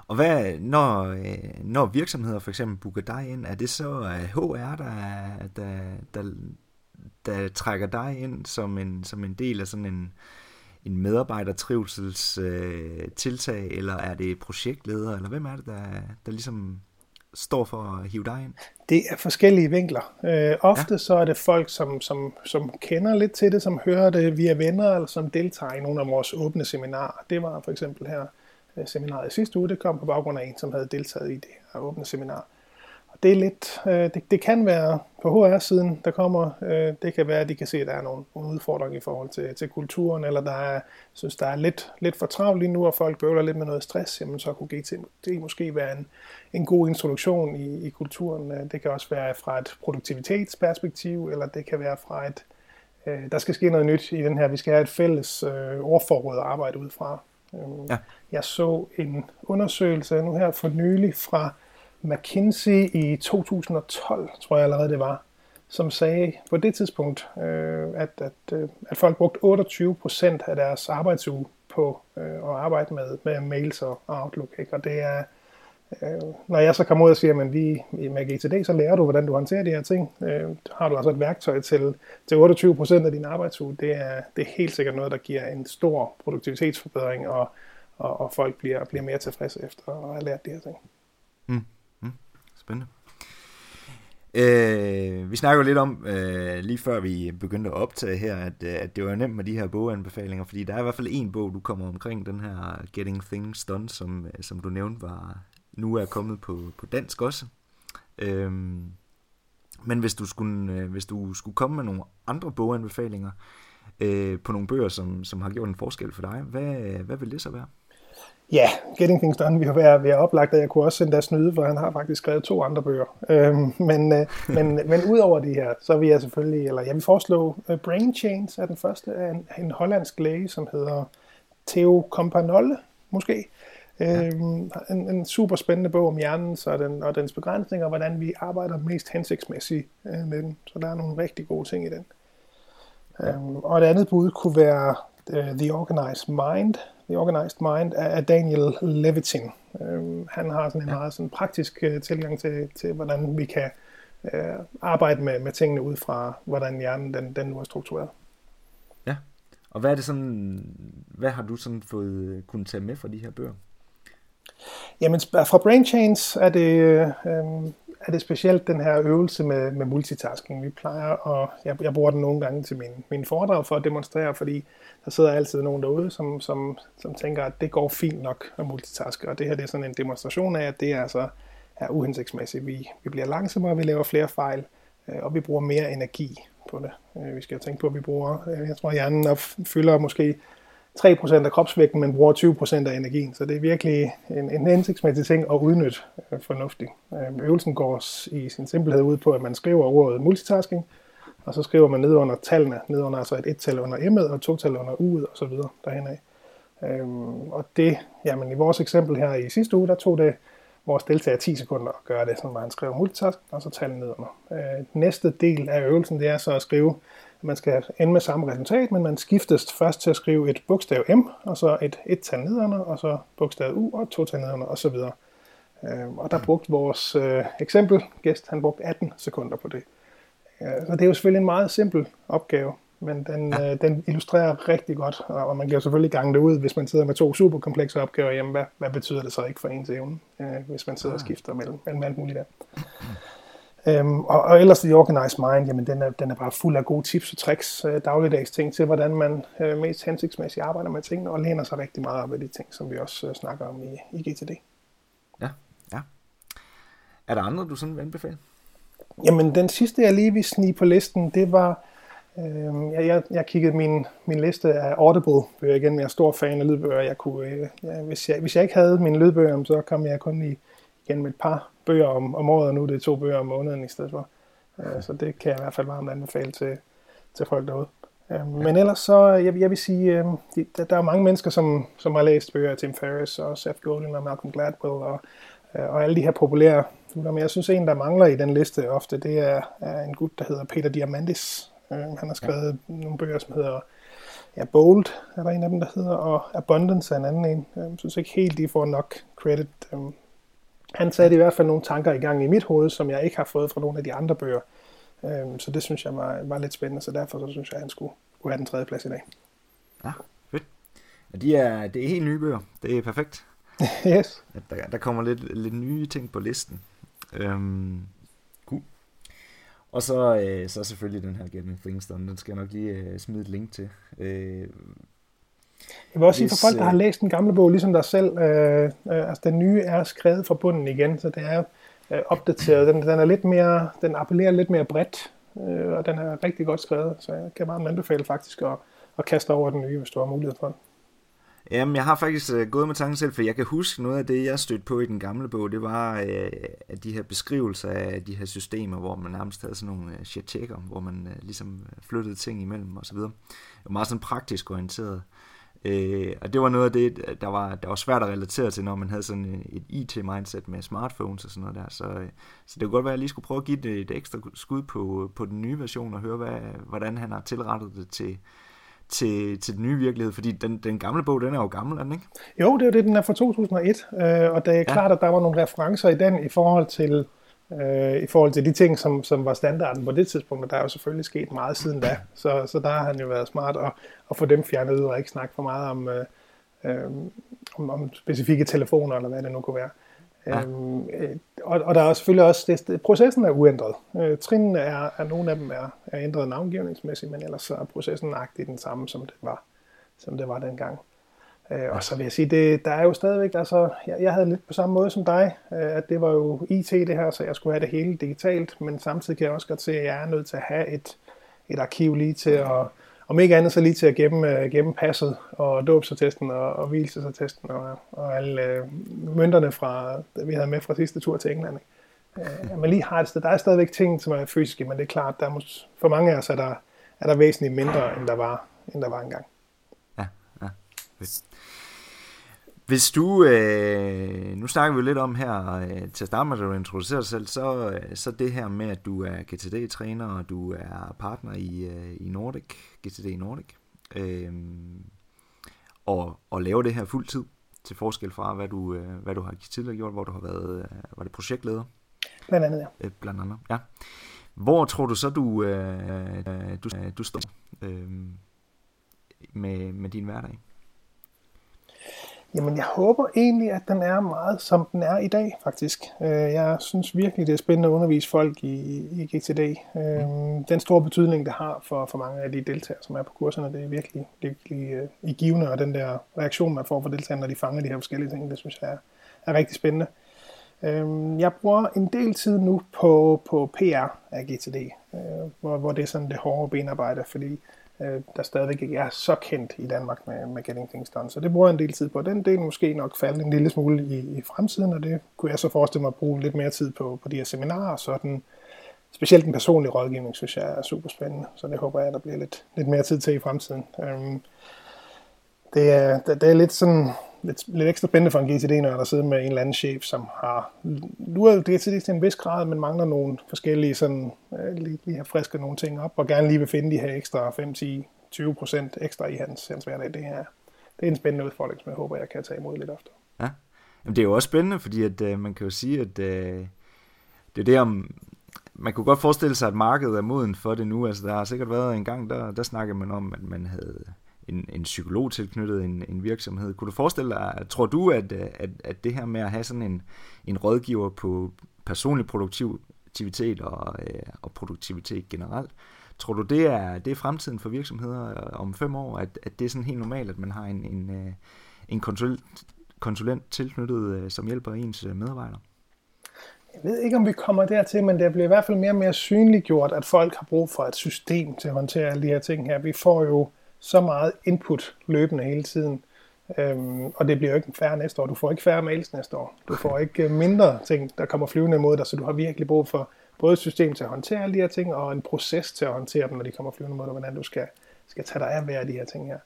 og hvad, når, øh, når virksomheder for eksempel booker dig ind, er det så øh, HR, der, der, der, der trækker dig ind som en, som en del af sådan en, en medarbejdertrivsels øh, tiltag, eller er det projektleder, eller hvem er det, der, der ligesom står for at hive dig ind? Det er forskellige vinkler. Øh, ofte ja. så er det folk, som, som, som kender lidt til det, som hører det via venner, eller som deltager i nogle af vores åbne seminarer. Det var for eksempel her øh, seminaret i sidste uge, det kom på baggrund af en, som havde deltaget i det her åbne seminar det er lidt, øh, det, det kan være på HR-siden, der kommer, øh, det kan være, at de kan se, at der er nogle, nogle udfordringer i forhold til, til kulturen, eller der er, synes, der er lidt, lidt for travlt lige nu, og folk bøvler lidt med noget stress, jamen så kunne GT det måske være en, en god introduktion i, i kulturen. Øh, det kan også være fra et produktivitetsperspektiv, eller det kan være fra et, øh, der skal ske noget nyt i den her, vi skal have et fælles øh, ordforråd at arbejde ud fra. Øh, ja. Jeg så en undersøgelse nu her for nylig fra McKinsey i 2012, tror jeg allerede det var, som sagde på det tidspunkt, øh, at, at, øh, at folk brugte 28 procent af deres arbejdsuge på øh, at arbejde med, med mails og Outlook. Ikke? Og det er, øh, når jeg så kommer ud og siger, at vi med GTD, så lærer du, hvordan du håndterer de her ting. Øh, har du altså et værktøj til, til 28 procent af din arbejdsuge. Det er, det er helt sikkert noget, der giver en stor produktivitetsforbedring, og, og, og folk bliver, bliver mere tilfredse efter at have lært de her ting. Mm. Spændende. Øh, vi snakker jo lidt om, øh, lige før vi begyndte at optage her, at, øh, at det var nemt med de her boganbefalinger, fordi der er i hvert fald en bog, du kommer omkring, den her Getting Things Done, som, øh, som du nævnte, var nu er kommet på, på dansk også. Øh, men hvis du, skulle, øh, hvis du skulle komme med nogle andre boganbefalinger øh, på nogle bøger, som, som har gjort en forskel for dig, hvad, hvad vil det så være? Ja, Getting Things Done, vi har været, været oplagt, og jeg kunne også sende der snyde, for han har faktisk skrevet to andre bøger. Øhm, men, øh, *laughs* men, men ud over de her, så vil jeg selvfølgelig, eller jeg vil foreslå uh, Brain Change er den første af en, en hollandsk læge, som hedder Theo Companolle, måske. Øhm, en, en super spændende bog om hjernen så den, og dens begrænsninger, og hvordan vi arbejder mest hensigtsmæssigt øh, med den. Så der er nogle rigtig gode ting i den. Øhm, og et andet bud kunne være uh, The Organized Mind, The Organized Mind af Daniel Levitin. Øhm, han har sådan en meget sådan praktisk øh, tilgang til, til, hvordan vi kan øh, arbejde med, med tingene ud fra, hvordan hjernen den, den nu er struktureret. Ja, og hvad er det sådan, hvad har du sådan fået kunnet tage med fra de her bøger? Jamen, fra Brain Chains er det, øh, er det specielt den her øvelse med, med multitasking. Vi plejer at, jeg, jeg bruger den nogle gange til min, min foredrag for at demonstrere, fordi der sidder altid nogen derude, som, som, som tænker, at det går fint nok at multitaske, og det her det er sådan en demonstration af, at det er altså er uhensigtsmæssigt. Vi, vi bliver langsommere, vi laver flere fejl, øh, og vi bruger mere energi på det. Øh, vi skal tænke på, at vi bruger, øh, jeg tror hjernen fylder måske 3% af kropsvægten, men bruger 20% af energien. Så det er virkelig en, en hensigtsmæssig ting at udnytte øh, fornuftigt. Øh, øvelsen går i sin simpelhed ud på, at man skriver ordet multitasking, og så skriver man ned under tallene, ned under altså et et-tal under M'et og et to-tal under U'et og så videre derhen af. Øhm, og det, jamen i vores eksempel her i sidste uge, der tog det vores deltager 10 sekunder at gøre det, som han skrev multitask, og så tallene ned under. Øh, næste del af øvelsen, det er så at skrive, man skal ende med samme resultat, men man skiftes først til at skrive et bogstav M, og så et et-tal nedunder, og så bogstav U og et nedunder, og så videre. Øh, og der brugte vores øh, eksempel, gæst, han brugte 18 sekunder på det. Ja, så det er jo selvfølgelig en meget simpel opgave, men den, ja. øh, den illustrerer rigtig godt, og man kan jo selvfølgelig gange det ud, hvis man sidder med to super komplekse opgaver, jamen hvad, hvad betyder det så ikke for ens evne, øh, hvis man sidder og ah. skifter mellem, mellem alt muligt der. *laughs* Øhm, og, og ellers The Organized Mind, jamen den er, den er bare fuld af gode tips og tricks, øh, dagligdags ting til, hvordan man øh, mest hensigtsmæssigt arbejder med tingene, og læner sig rigtig meget op af de ting, som vi også øh, snakker om i, i GTD. Ja, ja. Er der andre, du sådan vil anbefale? Jamen, den sidste, jeg lige vil snige på listen, det var, øh, jeg, jeg, jeg kiggede min, min liste af Audible-bøger igen, jeg er stor fan af lydbøger. Jeg kunne, øh, ja, hvis, jeg, hvis jeg ikke havde mine lydbøger, så kom jeg kun i, igen med et par bøger om, om året, og nu er det to bøger om måneden i stedet for. Øh, så det kan jeg i hvert fald varmt anbefale til, til folk derude. Øh, men ellers så, jeg, jeg vil sige, øh, der, der er mange mennesker, som, som har læst bøger af Tim Ferriss og Seth Godin og Malcolm Gladwell og, øh, og alle de her populære men jeg synes, en, der mangler i den liste ofte, det er, er en gut, der hedder Peter Diamandis. Øh, han har skrevet ja. nogle bøger, som hedder ja, Bold, er der en af dem, der hedder, og Abundance er en anden en. Jeg synes ikke helt, de får nok credit. Han satte i hvert fald nogle tanker i gang i mit hoved, som jeg ikke har fået fra nogle af de andre bøger. Så det synes jeg var, var lidt spændende, så derfor så synes jeg, at han skulle, skulle have den tredje plads i dag. Ja, fedt. Ja, de er, det er helt nye bøger. Det er perfekt. *laughs* yes. Der, der kommer lidt, lidt nye ting på listen. Øhm, cool. Og så, øh, så selvfølgelig den her Getting Things Done. Den skal jeg nok lige øh, smide et link til. Øh, jeg vil også sige for folk, der har øh, læst den gamle bog, ligesom dig selv, øh, øh, altså den nye er skrevet fra bunden igen, så det er øh, opdateret. Den, den er lidt mere, den appellerer lidt mere bredt, øh, og den er rigtig godt skrevet, så jeg kan meget anbefale faktisk at, at kaste over den nye, hvis du har mulighed for det. Jamen, jeg har faktisk uh, gået med tanken selv, for jeg kan huske noget af det, jeg stødte på i den gamle bog, det var at de her beskrivelser af de her systemer, hvor man nærmest havde sådan nogle uh, shit hvor man uh, ligesom flyttede ting imellem og så videre. Det var meget sådan praktisk orienteret. Uh, og det var noget af det, der var, der var svært at relatere til, når man havde sådan et IT-mindset med smartphones og sådan noget der. Så, uh, så det kunne godt være, at jeg lige skulle prøve at give det et ekstra skud på, på den nye version og høre, hvad, hvordan han har tilrettet det til, til, til den nye virkelighed? Fordi den, den gamle bog, den er jo gammel, er den ikke? Jo, det er det, den er fra 2001, øh, og det er ja. klart, at der var nogle referencer i den i forhold til øh, i forhold til de ting, som, som var standarden på det tidspunkt, og der er jo selvfølgelig sket meget siden da, så, så der har han jo været smart at, at få dem fjernet ud og ikke snakke for meget om, øh, øh, om, om specifikke telefoner, eller hvad det nu kunne være. Ja. Øhm, øh, og, og der er selvfølgelig også, det, processen er uændret. Øh, trinene er, er, nogle af dem er, er ændret navngivningsmæssigt, men ellers er processen nøjagtigt den samme, som det var, som det var dengang. Øh, og så vil jeg sige, det, der er jo stadigvæk, altså, jeg, jeg havde lidt på samme måde som dig, øh, at det var jo IT det her, så jeg skulle have det hele digitalt, men samtidig kan jeg også godt se, at jeg er nødt til at have et, et arkiv lige til at om ikke andet så lige til at gemme, uh, gemme passet og dåbsattesten og, og hvilesesattesten og, og alle uh, mønterne, fra, vi havde med fra sidste tur til England. Ikke? Uh, man lige har et sted. Der er stadigvæk ting, som er fysiske, men det er klart, der er for mange af os er der, er der væsentligt mindre, end der var, end der var engang. Ja. Hvis du, øh, nu snakker vi lidt om her, øh, til at starte med, at du introducerer dig selv, så, øh, så det her med, at du er GTD-træner, og du er partner i, øh, i Nordic, GTD Nordic, øh, og, og laver det her fuld tid, til forskel fra, hvad du, øh, hvad du har tidligere gjort, hvor du har været, øh, var det projektleder? Blandt andet, ja. Øh, blandt andet, ja. Hvor tror du så, du, øh, du, du står øh, med, med din hverdag? Jamen, jeg håber egentlig, at den er meget, som den er i dag, faktisk. Øh, jeg synes virkelig, det er spændende at undervise folk i, i GTD. Øh, den store betydning, det har for, for mange af de deltagere, som er på kurserne, det er virkelig, virkelig øh, i givende, og den der reaktion, man får fra deltagerne, når de fanger de her forskellige ting, det synes jeg er, er rigtig spændende. Jeg bruger en del tid nu på, på PR af GTD, hvor, hvor det er sådan det hårde benarbejde, fordi øh, der stadigvæk ikke er så kendt i Danmark med, med Getting Things Done. Så det bruger jeg en del tid på. Den del måske nok falde en lille smule i, i fremtiden, og det kunne jeg så forestille mig at bruge lidt mere tid på, på de her seminarer, så den, specielt den personlige rådgivning, synes jeg er super spændende, så det håber jeg, at der bliver lidt, lidt mere tid til i fremtiden. Øhm, det, er, det, det er lidt sådan, lidt, lidt ekstra spændende for en GTD, når der sidder med en eller anden chef, som har luret GTD til en vis grad, men mangler nogle forskellige, sådan, øh, lige, lige har frisket nogle ting op, og gerne lige vil finde de her ekstra 5, 10, 20 procent ekstra i hans, hans hverdag. Det, er, det er en spændende udfordring, som jeg håber, jeg kan tage imod lidt efter. Ja, Jamen, det er jo også spændende, fordi at, øh, man kan jo sige, at øh, det er det om, man kunne godt forestille sig, at markedet er moden for det nu. Altså, der har sikkert været en gang, der, der snakkede man om, at man havde en, en psykolog tilknyttet en, en virksomhed. Kunne du forestille dig, tror du, at, at, at det her med at have sådan en, en rådgiver på personlig produktivitet og, øh, og produktivitet generelt. Tror du, det er, det er fremtiden for virksomheder øh, om fem år, at, at det er sådan helt normalt, at man har en, en, øh, en konsulent, konsulent tilknyttet, øh, som hjælper ens medarbejdere? Jeg ved ikke, om vi kommer dertil, men det bliver i hvert fald mere og mere synliggjort, at folk har brug for et system til at håndtere alle de her ting her. Vi får jo så meget input løbende hele tiden, øhm, og det bliver jo ikke færre næste år. Du får ikke færre mails næste år. Du får ikke øh, mindre ting, der kommer flyvende imod dig, så du har virkelig brug for både et system til at håndtere alle de her ting, og en proces til at håndtere dem, når de kommer flyvende imod dig, hvordan du skal, skal tage dig af hver af de her ting her.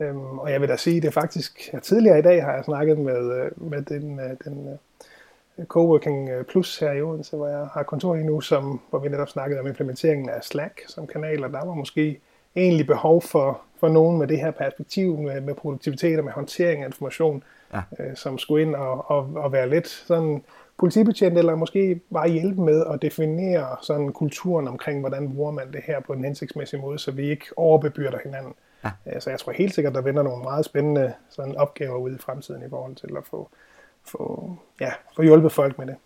Øhm, og jeg vil da sige, det er faktisk, ja, tidligere i dag har jeg snakket med, øh, med den, øh, den den Coworking Plus her i Odense, hvor jeg har kontor i nu, som, hvor vi netop snakkede om implementeringen af Slack som kanal, og der var måske egentlig behov for, for nogen med det her perspektiv, med, med produktivitet og med håndtering af information, ja. øh, som skulle ind og, og, og være lidt sådan politibetjent, eller måske bare hjælpe med at definere sådan kulturen omkring, hvordan bruger man det her på en hensigtsmæssig måde, så vi ikke overbebyrder hinanden. Ja. Øh, så jeg tror helt sikkert, der venter nogle meget spændende sådan opgaver ude i fremtiden i forhold til at få få, ja, få hjulpet folk med det.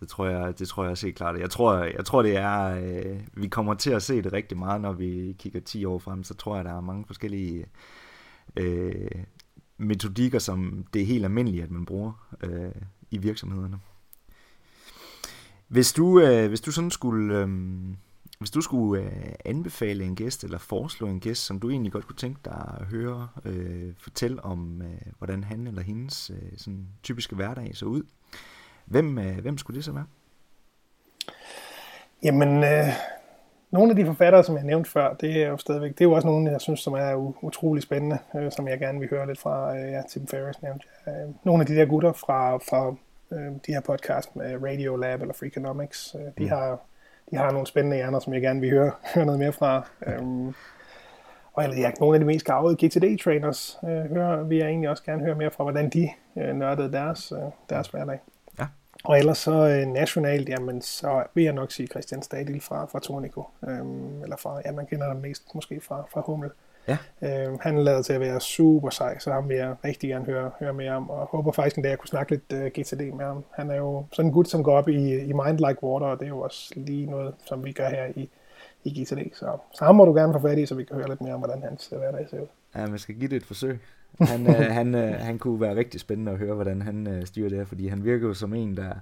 Det tror jeg, det tror jeg også helt klart. Jeg tror, jeg tror det er, øh, vi kommer til at se det rigtig meget, når vi kigger 10 år frem, så tror jeg, der er mange forskellige øh, metodikker, som det er helt almindeligt, at man bruger øh, i virksomhederne. Hvis du, øh, hvis du sådan skulle, øh, hvis du skulle øh, anbefale en gæst, eller foreslå en gæst, som du egentlig godt kunne tænke dig at høre, øh, fortælle om, øh, hvordan han eller hendes øh, sådan typiske hverdag så ud, hvem, øh, hvem skulle det så være? Jamen, øh, nogle af de forfattere, som jeg nævnte før, det er jo stadigvæk, det er jo også nogle, jeg synes, som er utrolig spændende, øh, som jeg gerne vil høre lidt fra. Øh, ja, Tim Ferriss nævnte jeg. Øh, nogle af de der gutter fra, fra øh, de her podcast med Radio Lab eller Freakonomics, øh, de mm. har de har nogle spændende hjerner, som jeg gerne vil høre, *laughs* høre noget mere fra. Um, og eller, ja, nogle af de mest gavede GTD-trainers uh, hører, vil jeg egentlig også gerne høre mere fra, hvordan de uh, nørdede deres, uh, deres hverdag. Og ellers så uh, nationalt, jamen, så vil jeg nok sige Christian Stadil fra, fra Tornico. Um, eller fra, ja, man kender dem mest måske fra, fra Hummel. Ja. Øh, han lader til at være super sej, så ham vil jeg rigtig gerne høre, høre mere om, og håber faktisk en dag, at jeg kunne snakke lidt øh, GTD med ham. Han er jo sådan en gut, som går op i, i Mind Like Water, og det er jo også lige noget, som vi gør her i, i GTD. Så, så ham må du gerne få fat i, så vi kan høre lidt mere om, hvordan hans uh, hverdag ser ud. Ja, man skal give det et forsøg. Han, øh, *laughs* han, øh, han kunne være rigtig spændende at høre, hvordan han øh, styrer det her, fordi han virker jo som en, der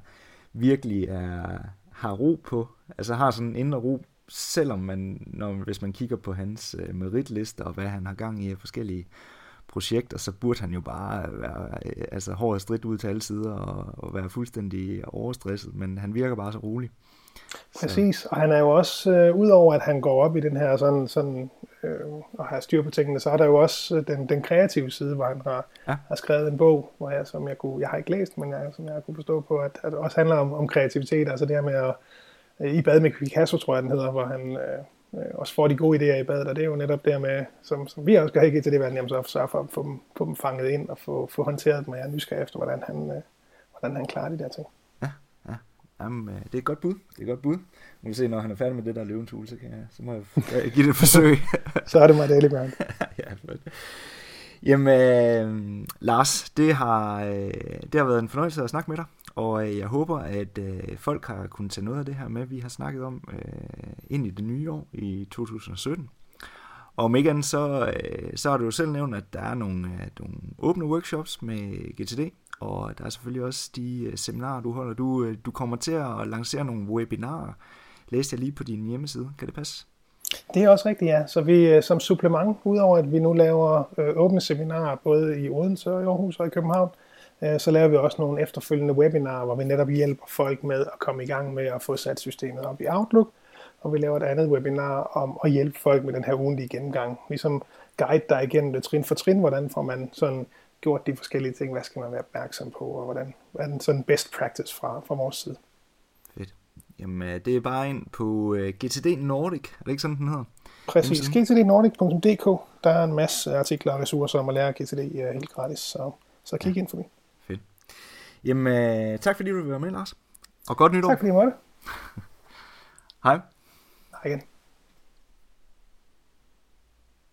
virkelig er, har ro på, altså har sådan en indre ro selvom man, når, hvis man kigger på hans øh, meritliste og hvad han har gang i af forskellige projekter, så burde han jo bare være øh, altså, hård og stridt ud til alle sider og, og være fuldstændig overstresset, men han virker bare så rolig. Præcis, og han er jo også, øh, udover at han går op i den her sådan, sådan øh, og har styr på tingene, så er der jo også øh, den, den kreative side, hvor han har, ja. har skrevet en bog, hvor jeg, som jeg kunne, jeg har ikke læst, men jeg, som jeg kunne forstå på, at, at det også handler om, om kreativitet, altså det her med at Øh, i bad med Picasso, tror jeg den hedder, hvor han øh, øh, også får de gode idéer i badet, og det er jo netop der med, som, som vi også gør ikke til det verden, jamen så sørge for at få dem, få dem fanget ind og få, få håndteret dem, og jeg er nysgerrig efter, hvordan han, øh, hvordan han klarer de der ting. Ja, ja. Jamen, øh, det er et godt bud. Det er et godt bud. Nu kan se, når han er færdig med det der løvens hul, så, kan jeg, så må jeg, *laughs* give det et forsøg. *laughs* så er det mig Daily *laughs* Brand. ja, fedt. Jamen, øh, Lars, det har, øh, det har været en fornøjelse at snakke med dig. Og øh, jeg håber, at øh, folk har kunnet tage noget af det her med, vi har snakket om, øh, ind i det nye år i 2017. Og om ikke andet, så, øh, så har du jo selv nævnt, at der er nogle, øh, nogle åbne workshops med GTD, og der er selvfølgelig også de øh, seminarer, du holder. Du, øh, du kommer til at lancere nogle webinarer, læste jeg lige på din hjemmeside. Kan det passe? Det er også rigtigt, ja. Så vi øh, som supplement, udover at vi nu laver øh, åbne seminarer både i Odense og i Aarhus og i København, Øh, så laver vi også nogle efterfølgende webinarer, hvor vi netop hjælper folk med at komme i gang med at få sat systemet op i Outlook. Og vi laver et andet webinar om at hjælpe folk med den her ugentlige gennemgang. Ligesom guide dig igennem det trin for trin, hvordan får man sådan gjort de forskellige ting, hvad skal man være opmærksom på, og hvordan, hvordan sådan best practice fra, fra vores side. Fedt. Jamen, øh, det er bare ind på øh, GTD Nordic, er det ikke sådan, den hedder? Præcis, gtdnordic.dk. Der er en masse artikler og ressourcer om at lære GTD helt gratis, så, så kig ja. ind forbi. Jamen, øh, tak fordi du vil være med, Lars. Og godt nytår. Tak fordi du måtte. *laughs* Hej. Hej igen.